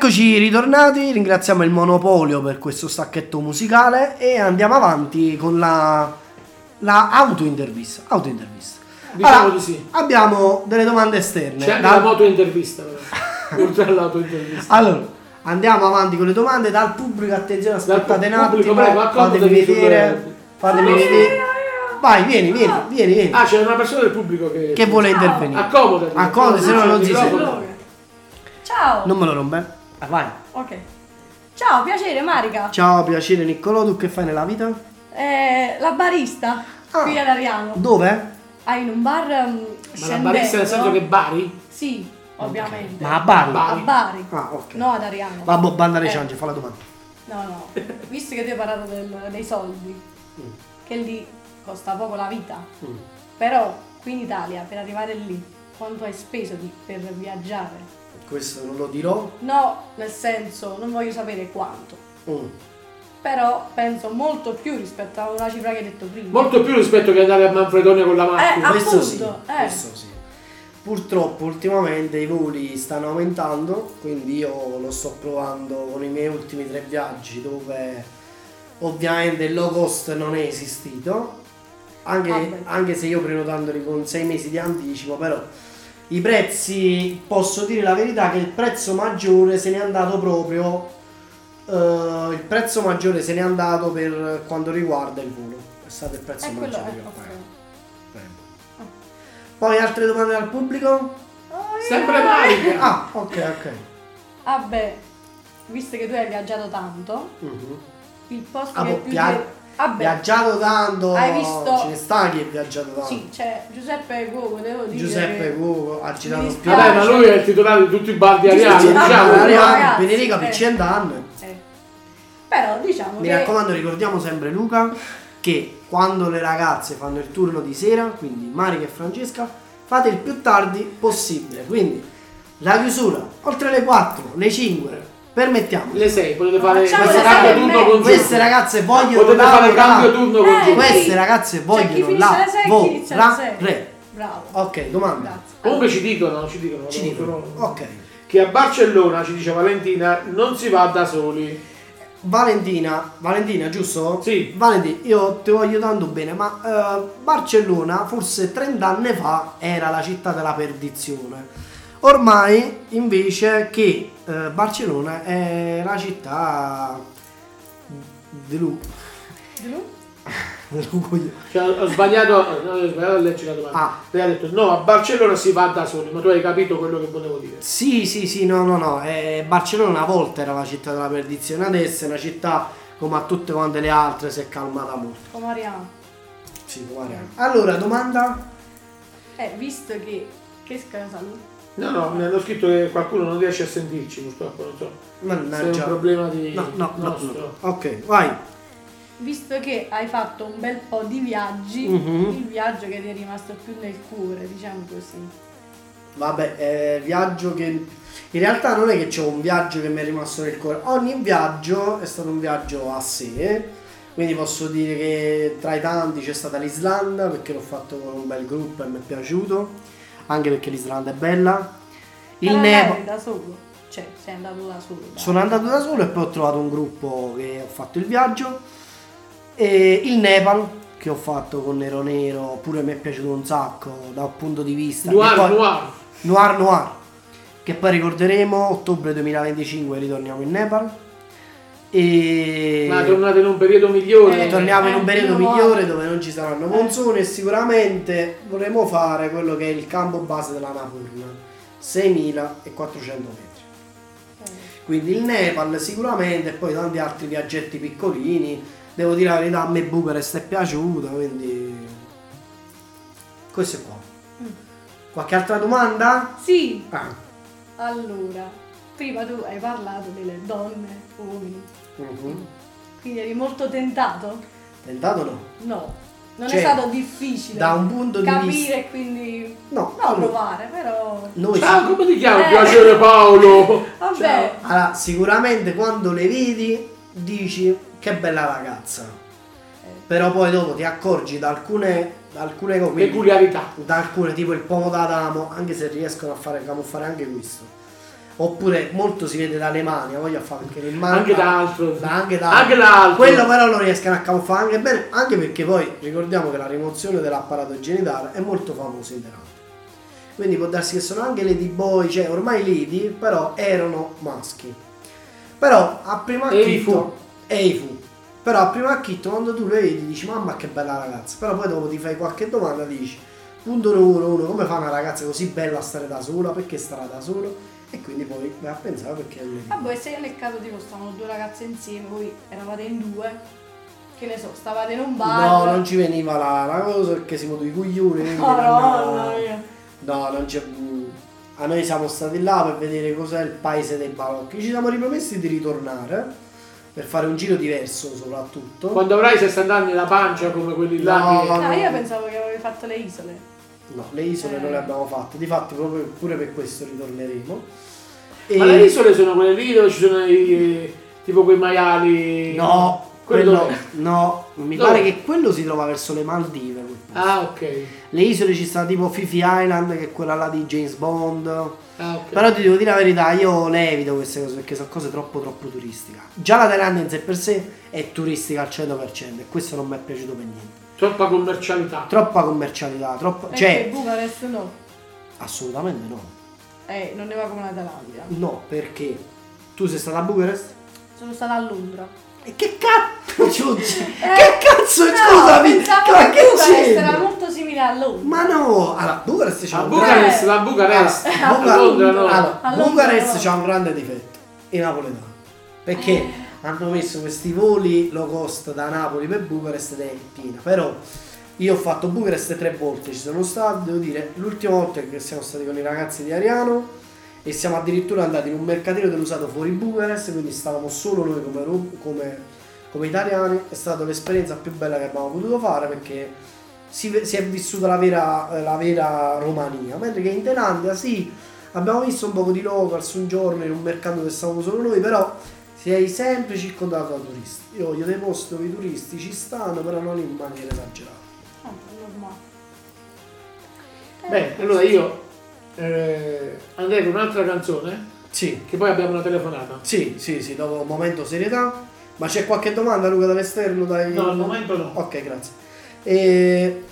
Eccoci ritornati, ringraziamo il Monopolio per questo stacchetto musicale e andiamo avanti con la, la autointervista. autointervista. Diciamo di sì. Abbiamo delle domande esterne. C'è anche Dal- la moto intervista, però. oltre all'auto intervista. Allora, andiamo avanti con le domande dal pubblico. Attenzione, aspettate un attimo. prego, fatemi vedere. Fatemi vedere. Vai, vieni, vieni, vieni, vieni. Ah, c'è una persona del pubblico che, Che vuole intervenire. Accomodati. Accomodati, se no non si sente. Ciao. Non me lo rompe. Ah, vai. Ok. Ciao, piacere Marica. Ciao, piacere Niccolò, tu che fai nella vita? Eh, la barista Ah. qui ad Ariano. Dove? Ah, in un bar um, Ma la barista nel senso che bari? Sì, ovviamente. Ma a Bari? Bari. A Bari. Ah, ok. No, ad Ariano. Vabbè, banda alle Eh. ciance, fa la domanda. No, no. Visto che tu hai parlato del- dei soldi, che lì costa poco la vita. Mm. Però qui in Italia, per arrivare lì, quanto hai speso di- per viaggiare? Questo non lo dirò. No, nel senso, non voglio sapere quanto. Mm. Però penso molto più rispetto a una cifra che hai detto prima. Molto più rispetto che andare a Manfredonia con la Eh, macchina. Questo Appunto, sì, eh. questo sì. Purtroppo ultimamente i voli stanno aumentando, quindi io lo sto provando con i miei ultimi tre viaggi dove ovviamente il low cost non è esistito, anche, Vabbè. anche se io prenotandoli con sei mesi di anticipo, però i prezzi, posso dire la verità che il prezzo maggiore se n'è andato proprio, eh, il prezzo maggiore se n'è andato per quanto riguarda il volo, è stato il prezzo È quello, maggiore eh, che ho pagato. Poi altre domande dal pubblico? Sempre Marica. Ah, ok, ok. Vabbè, visto che tu hai viaggiato tanto, Mhm. Il posto Ah, che boh, più via- ti- Vabbè, Viaggiato tanto, Hai visto- ce ne sta chi è viaggiato tanto. sì, c'è Giuseppe Gogo, devo dire Giuseppe Cuoco ha girato più. Vabbè, ma lui è il titolare di tutti i bar di Ariano, sì, diciamo. ah, Ariano, Benedica eh. Piccenda anni. Però diciamo Mi che raccomando, ricordiamo sempre Luca che quando le ragazze fanno il turno di sera, quindi Marica e Francesca, fate il più tardi possibile. Quindi la chiusura oltre le 4, le 5, permettiamo. Le 6, potete fare Facciamo questo le cambio sei e turno congiunto. Queste ragazze vogliono Potete fare cambio turno Eh, congiunto. Queste ragazze chi vogliono e sei. lavorare. Bravo. Ok, domanda. Grazie. Comunque ci dicono, ci dicono, Ci dicono. Ok. che a Barcellona, ci dice Valentina, non si va da soli. Valentina, Valentina, giusto? Sì. Valentina, io ti voglio tanto bene, ma eh, Barcellona forse 30 anni fa era la città della perdizione. Ormai invece che eh, Barcellona è la città di Lu. Di lui? Cioè, ho sbagliato, ho sbagliato a leggere la domanda. Ah. Lei ha detto no, a Barcellona si va da soli, ma tu hai capito quello che volevo dire. Sì, sì, sì, no, no, no. eh, Barcellona una volta era la città della perdizione, adesso è una città come a tutte quante le altre, si è calmata molto. Come Ariano. Sì, come Allora, domanda? Eh, visto che... Che scusa lui? No, no, mi hanno scritto che qualcuno non riesce a sentirci, purtroppo, non so. Se è un Mannaggia. problema di No, no, no, nostro. no. Ok, vai. Visto che hai fatto un bel po' di viaggi, Mhm. il viaggio che ti è rimasto più nel cuore, diciamo così. Vabbè, eh, viaggio che... In realtà non è che c'è un viaggio che mi è rimasto nel cuore. Ogni viaggio è stato un viaggio a sé. Quindi posso dire che tra i tanti c'è stata l'Islanda perché l'ho fatto con un bel gruppo e mi è piaciuto. Anche perché l'Islanda è bella. Il Nepal. da solo. Cioè, sei andato da solo. dai. Sono andato da solo e poi ho trovato un gruppo che ho fatto il viaggio. E il Nepal che ho fatto con Nero Nero, pure mi è piaciuto un sacco da un punto di vista. Noir, poi- noir. Noir Noir, che poi ricorderemo, ottobre 2025 ritorniamo in Nepal. E Ma tornate in un periodo migliore. Eh, torniamo in un eh, periodo migliore dove non ci saranno monsoni e sicuramente vorremmo fare quello che è il campo base della Napurna, 6400 metri. Eh, Quindi il Nepal sicuramente e poi tanti altri viaggetti piccolini. Devo dire la verità, a me Bucarest è piaciuta, quindi questo è qua. Mm. Qualche altra domanda? Sì, Ah. allora, prima tu hai parlato delle donne, uomini, mhm. quindi eri molto tentato? Tentato no. No, non Cioè, è stato difficile da un punto di capire vista- e quindi No, no, allora, provare, però noi Ciao, come ti chiami? Eh. Piacere Paolo. vabbè, allora, sicuramente quando le vedi dici che bella ragazza. Però poi dopo ti accorgi da alcune, da alcune cose, Peculiarità. da alcune tipo il pomo d'Adamo, anche se riescono a fare camuffare anche questo. Oppure molto si vede dalle mani, voglio fare perché il mani Anche da altro. da- anche da Anche altro. Quello però lo riescono a camuffare anche bene, anche perché poi ricordiamo che la rimozione dell'apparato genitale è molto famosa in Thailandia. Quindi può darsi che sono anche lady boy, cioè ormai lady, però erano maschi. Però a prima acchito fu. Ei fu. Però a prima acchito quando tu le vedi dici mamma che bella ragazza, però poi dopo ti fai qualche domanda dici punto numero uno, come fa una ragazza così bella a stare da sola, perché starà da solo? E quindi poi vai a pensare perché. Ah, boh, e se nel caso tipo stavano due ragazze insieme, voi eravate in due, che ne so, stavate in un bar. No, non ci veniva la, la cosa perché siamo due coglioni. Oh, no, mia. no, non c'è. A noi siamo stati là per vedere cos'è il paese dei balocchi. Ci siamo ripromessi di ritornare per fare un giro diverso, soprattutto. Quando avrai 60 anni la pancia come quelli là No, che- Ah, no. io pensavo che avevi fatto le isole. No, le isole Eh. non le abbiamo fatte. Difatti, proprio pure per questo ritorneremo. E- Ma le isole sono quelle lì dove ci sono i, tipo quei maiali. No, Quello no, mi Dove? pare che quello si trova verso le Maldive. Ah, ok. Le isole ci sta tipo Fifi Island, che è quella là di James Bond. Ah, ok. Però ti devo dire la verità, io le evito queste cose perché sono cose troppo troppo turistiche. Già la Thailandia in sé per sé è turistica al 100% e questo non mi è piaciuto per niente. Troppa commercialità. Troppa commercialità, troppo... Perché Cioè, Bucarest no. assolutamente no. Eh, non ne va come la Thailandia. No, perché tu sei stata a Bucarest? Sono stata a Londra. E che cazzo? Giugi? Eh, che cazzo? no, scusami! Ma che Bucarest c'entra? era molto simile a Londra. Ma no! Allora, Bucarest c'ha A un Bucarest, Eh. la Bucarest. grande... A Buca- Londra no. Allora, Bucarest no. c'ha un grande difetto. I napoletani. Perché Eh. Hanno messo questi voli low cost da Napoli per Bucarest ed è piena. Però io ho fatto Bucarest tre volte, ci sono stato, devo dire, l'ultima volta che siamo stati con i ragazzi di Ariano e siamo addirittura andati in un mercatino dell'usato fuori Bucarest, quindi stavamo solo noi come, come, come italiani, è stata l'esperienza più bella che abbiamo potuto fare perché si, si è vissuta la vera, la vera Romania, mentre che in Thailandia sì, abbiamo visto un po' di locals un giorno in un mercato dove stavamo solo noi, però sei sempre circondato da turisti. Io voglio dei posti dove i turisti ci stanno, però non in maniera esagerata. Ah, normale. Eh, Bene, allora io eh, andrei con un'altra canzone, Sì, che poi abbiamo una telefonata. sì, sì, sì, dopo un momento serietà. Ma c'è qualche domanda Luca dall'esterno? Dai... No, al momento no. Ok, grazie. E...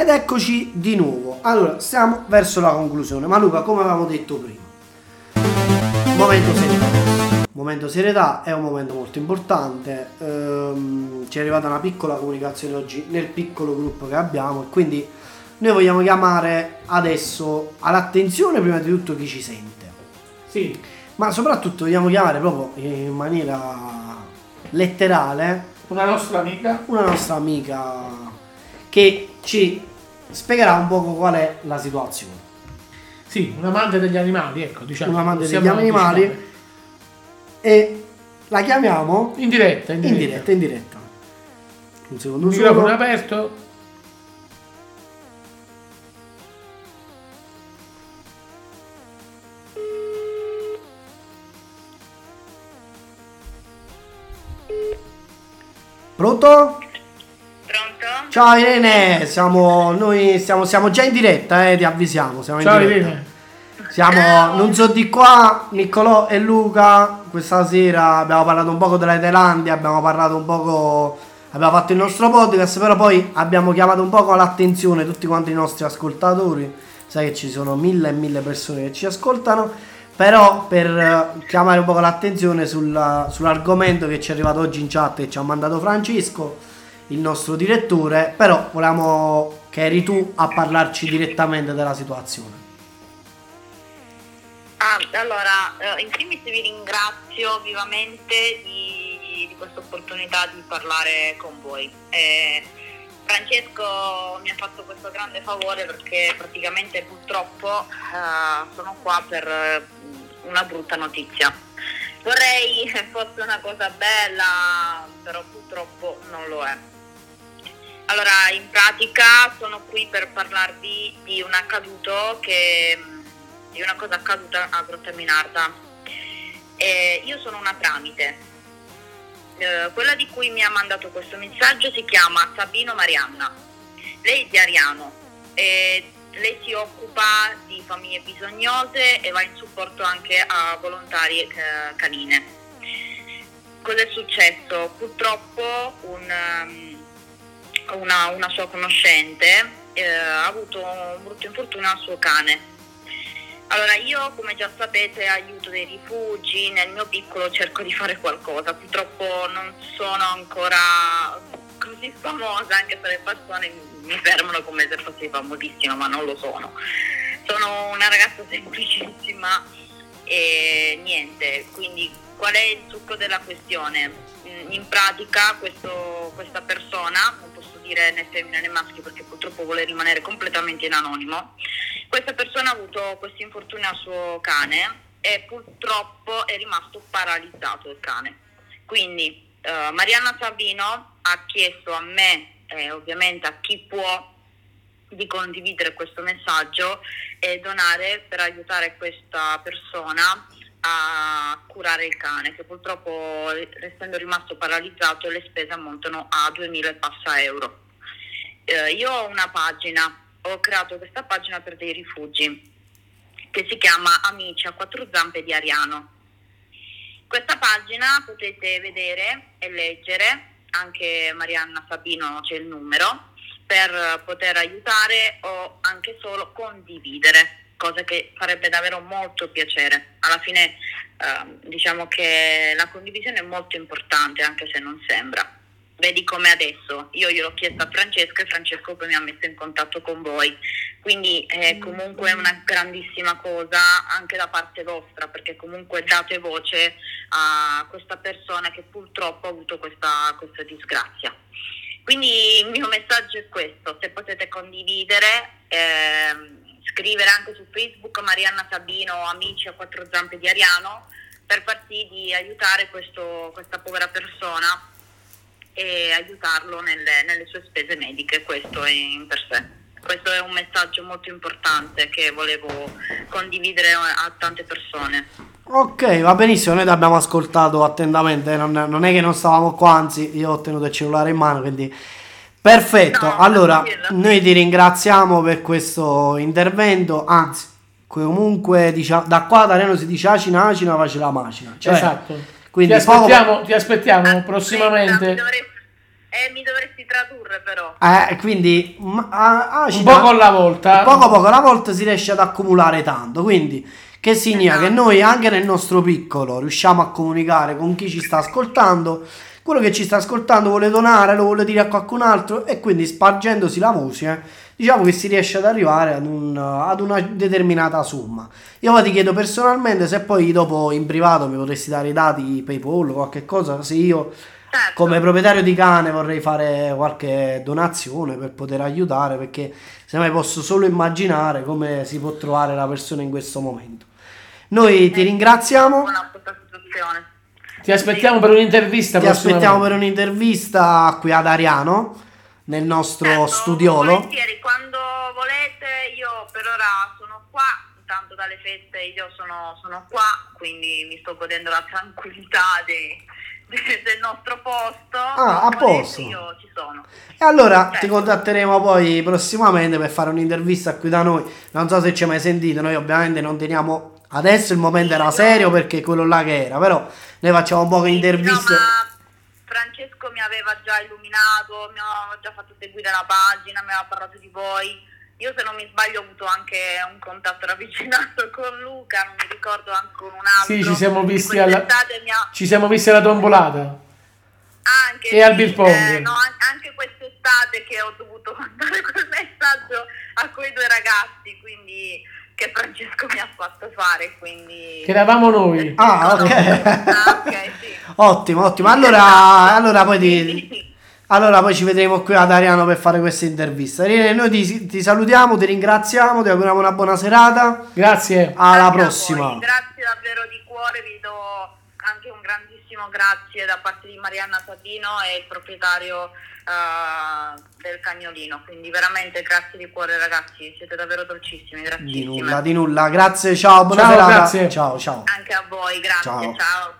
Ed eccoci di nuovo. Allora, stiamo verso la conclusione. Ma Luca, come avevamo detto prima, momento serietà. Momento serietà è un momento molto importante. Ehm, ci è arrivata una piccola comunicazione oggi nel piccolo gruppo che abbiamo e quindi noi vogliamo chiamare adesso all'attenzione prima di tutto chi ci sente. Sì, Ma soprattutto vogliamo chiamare proprio in maniera letterale una nostra amica. una nostra amica che ci spiegherà un po' qual è la situazione. Sì, un amante degli animali, ecco, diciamo. Un amante degli animali. anticipare. E la chiamiamo In diretta, in in diretta. diretta, in diretta. Un secondo Il microfono solo. aperto. Pronto? Ciao Irene, siamo, noi siamo, siamo già in diretta, eh, ti avvisiamo. Siamo in Ciao diretta. Irene. Siamo, non so di qua, Niccolò e Luca, questa sera abbiamo parlato un poco della Thailandia, abbiamo parlato un poco, abbiamo fatto il nostro podcast, però poi abbiamo chiamato un poco l'attenzione tutti quanti i nostri ascoltatori, sai che ci sono mille e mille persone che ci ascoltano, però per eh, chiamare un po' l'attenzione sulla- sull'argomento che ci è arrivato oggi in chat e ci ha mandato Francesco, il nostro direttore, però volevamo che eri tu a parlarci direttamente della situazione. Ah, allora, eh, in primis vi ringrazio vivamente di, di questa opportunità di parlare con voi. Eh, Francesco mi ha fatto questo grande favore perché praticamente purtroppo eh, sono qua per eh, una brutta notizia. Vorrei fosse una cosa bella, però purtroppo non lo è. Allora, in pratica sono qui per parlarvi di un accaduto che di una cosa accaduta a Grotta Minarda. Eh, io sono una tramite. Eh, quella di cui mi ha mandato questo messaggio si chiama Sabino Marianna. Lei è di Ariano. e lei si occupa di famiglie bisognose e va in supporto anche a volontari eh, canine. Cosa è successo? Purtroppo un, um, una, una sua conoscente eh, ha avuto un brutto infortunio al suo cane. Allora io come già sapete aiuto dei rifugi, nel mio piccolo cerco di fare qualcosa, purtroppo non sono ancora così famosa anche se le persone mi fermano come se fossi famosissima ma non lo sono. Sono una ragazza semplicissima e niente, quindi qual è il succo della questione? In pratica questo- questa persona, posso dire né femmina né maschio perché purtroppo vuole rimanere completamente in anonimo, questa persona ha avuto questo infortunio al suo cane e purtroppo è rimasto paralizzato il cane. Quindi eh, Marianna Sabino ha chiesto a me e ovviamente a chi può di condividere questo messaggio e donare per aiutare questa persona a curare il cane che purtroppo essendo rimasto paralizzato le spese ammontano a 2000 e passa euro. Eh, io ho una pagina, ho creato questa pagina per dei rifugi che si chiama Amici a quattro zampe di Ariano. Questa pagina potete vedere e leggere, anche Marianna Sabino c'è il numero, per poter aiutare o anche solo condividere, cosa che farebbe davvero molto piacere. Alla fine ehm, diciamo che la condivisione è molto importante anche se non sembra. Vedi come adesso, io gliel'ho chiesto a Francesco e Francesco poi mi ha messo in contatto con voi. Quindi è comunque una grandissima cosa anche da parte vostra perché comunque date voce a questa persona che purtroppo ha avuto questa, questa disgrazia. Quindi il mio messaggio è questo, se potete condividere, ehm, scrivere anche su Facebook Marianna Sabino, amici a quattro zampe di Ariano, per far sì di aiutare questo- questa povera persona e aiutarlo nelle, nelle sue spese mediche, questo è in per sé. Questo è un messaggio molto importante che volevo condividere a tante persone. Ok, va benissimo, noi ti abbiamo ascoltato attentamente, non, non è che non stavamo qua, anzi io ho tenuto il cellulare in mano, quindi perfetto. No, allora, noi ti ringraziamo per questo intervento, anzi, comunque diciamo, da qua da Reno si dice acina, acina, face la macina. Cioè, esatto. Quindi ti, poco- aspettiamo, ti aspettiamo Aspetta, prossimamente. dovrei- E mi dovresti tradurre però. Eh, quindi ma- ah, ci Un poco alla volta. poco poco alla volta si riesce ad accumulare tanto. Quindi, che significa che noi anche nel nostro piccolo riusciamo a comunicare con chi ci sta ascoltando. Quello che ci sta ascoltando vuole donare, lo vuole dire a qualcun altro e quindi spargendosi la voce, diciamo che si riesce ad arrivare ad, un- ad una determinata somma. Io ti chiedo personalmente se poi dopo in privato mi potresti dare i dati PayPal o qualche cosa, se io Certo. come proprietario di cane vorrei fare qualche donazione per poter aiutare perché se mai posso solo immaginare come si può trovare la persona in questo momento. Noi ti ringraziamo, Buona questa situazione. Ti aspettiamo per un'intervista. ti aspettiamo per un'intervista qui ad Ariano nel nostro Certo, studiolo. Volentieri, quando volete, io per ora sono qua, intanto dalle feste io sono, sono qua, quindi mi sto godendo la tranquillità de- de- del nostro posto. Ah, a posto. Io ci sono. E allora ti Certo. contatteremo poi prossimamente per fare un'intervista qui da noi. Non so se ci hai mai sentito, noi ovviamente non teniamo adesso il momento era serio perché quello là che era, però noi facciamo un po' che interviste. No, ma Francesco mi aveva già illuminato, mi aveva già fatto seguire la pagina, mi aveva parlato di voi. Io se non mi sbaglio ho avuto anche un contatto ravvicinato con Luca, non mi ricordo anche con un altro. Sì, ci siamo visti alla- ha- Ci siamo visti alla tombolata. Anche, E al beer pong. eh, no, an- anche quest'estate che ho dovuto mandare quel messaggio a quei due ragazzi, quindi che Francesco mi ha fatto fare, quindi... Che eravamo noi. Ah, ok. Ah, ok, sì. Ottimo, ottimo. Allora, allora poi ti, Allora poi ci vedremo qui ad Ariano per fare questa intervista. Irene, noi ti, ti salutiamo, ti ringraziamo, ti auguriamo una buona serata. Grazie. Alla a prossima. Grazie davvero di cuore, vi do anche un grandissimo grazie da parte di Marianna Sabino e il proprietario eh, del cagnolino. Quindi veramente grazie di cuore ragazzi, siete davvero dolcissimi, Di grazie. nulla, di nulla. Grazie, ciao, buona Ciao, serata. grazie. Ciao, ciao. Anche a voi, grazie, Ciao. ciao.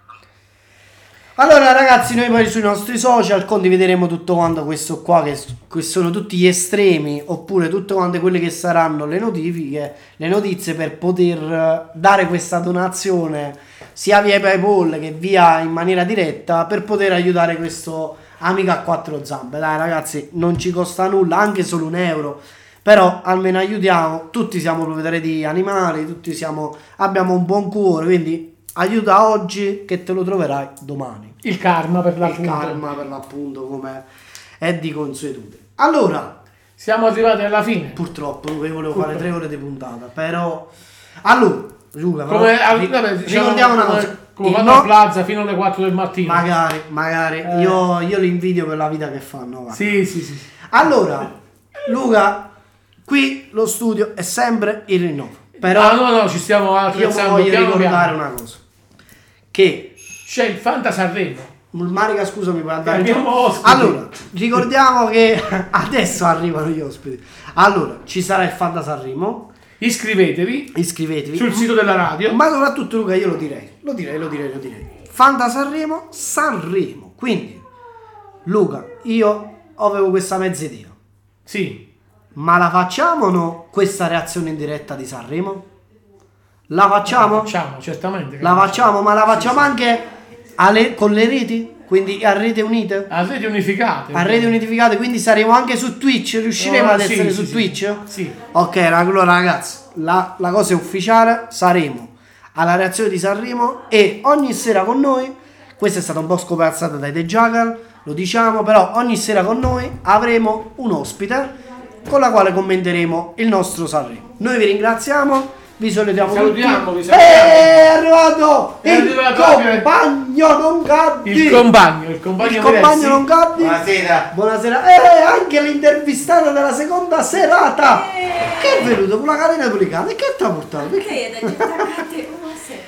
Allora ragazzi, noi poi sui nostri social condivideremo tutto quanto questo qua, che, che sono tutti gli estremi, oppure tutte quante quelle che saranno le notifiche, le notizie per poter eh, dare questa donazione sia via PayPal che via in maniera diretta per poter aiutare questo amico a quattro zampe. Dai ragazzi, non ci costa nulla, anche solo un euro. Però almeno aiutiamo, tutti siamo proprietari di animali, tutti siamo, abbiamo un buon cuore, quindi aiuta oggi che te lo troverai domani Il karma per il l'appunto. karma per l'appunto come è di consuetudine. Allora, Siamo arrivati alla fine. purtroppo io volevo fare tre ore di puntata, però allora, Luca, però, Come, al- ri- vabbè, diciamo, ricordiamo una come- cosa. Come il fanno no- a Plaza fino alle 4 del mattino. magari, magari Eh. io, io li invidio per la vita che fanno. va. Sì, sì, sì. Allora, Luca, qui lo studio è sempre il rinnovo. Però Ah, no, no, ci stiamo io attrezzando voglio piano ricordare piano. una cosa. Che C'è il Fanta Sanremo. Marica, scusami, puoi andare. Abbiamo ospiti. Allora, ricordiamo che adesso arrivano gli ospiti. Allora, ci sarà il Fanta Sanremo. Iscrivetevi Iscrivetevi. sul sito della radio. Ma soprattutto, Luca, io lo direi. Lo direi, lo direi, lo direi. Fanta Sanremo, Sanremo. Quindi, Luca, io avevo questa mezza idea. Sì. Ma la facciamo o no questa reazione in diretta di Sanremo? La facciamo? La facciamo, certamente. La facciamo, ma la facciamo anche alle- con le reti? Quindi a rete unite? A reti unificate. A reti unificate, quindi saremo anche su Twitch. Riusciremo Oh, ad sì, essere sì, su sì. Twitch? Sì. Ok, allora ragazzi, la, la cosa è ufficiale. Saremo alla reazione di Sanremo e ogni sera con noi. Questa è stata un po' scopiazzata dai The Jackal, lo diciamo, però ogni sera con noi avremo un ospite con la quale commenteremo il nostro Sanremo. Noi vi ringraziamo. Vi salutiamo, Salutiamo, tutti. vi salutiamo. È arrivato È il compagno non caddi. Il compagno, il compagno Il compagno non caddi. Buonasera. Buonasera. E anche l'intervistata della seconda serata. Che è venuto con la catena pulicana? E che ti ha portato? Perché?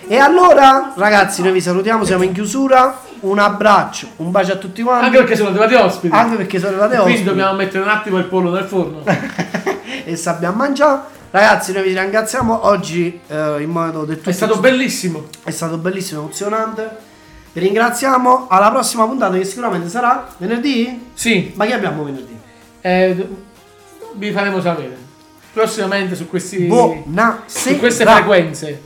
E allora, ragazzi, noi vi salutiamo, siamo in chiusura. Un abbraccio, un bacio a tutti quanti. Anche perché sono arrivati ospiti. Anche perché sono arrivate Quindi ospiti. dobbiamo mettere un attimo il pollo nel forno. e sappiamo mangiare. Ragazzi, noi vi ringraziamo oggi eh, in modo del tutto È stato bellissimo. È stato bellissimo, emozionante. Vi ringraziamo. Alla prossima puntata che sicuramente sarà venerdì. Sì, Ma che abbiamo venerdì? eh, vi faremo sapere. Prossimamente su questi Buonasera. su queste frequenze.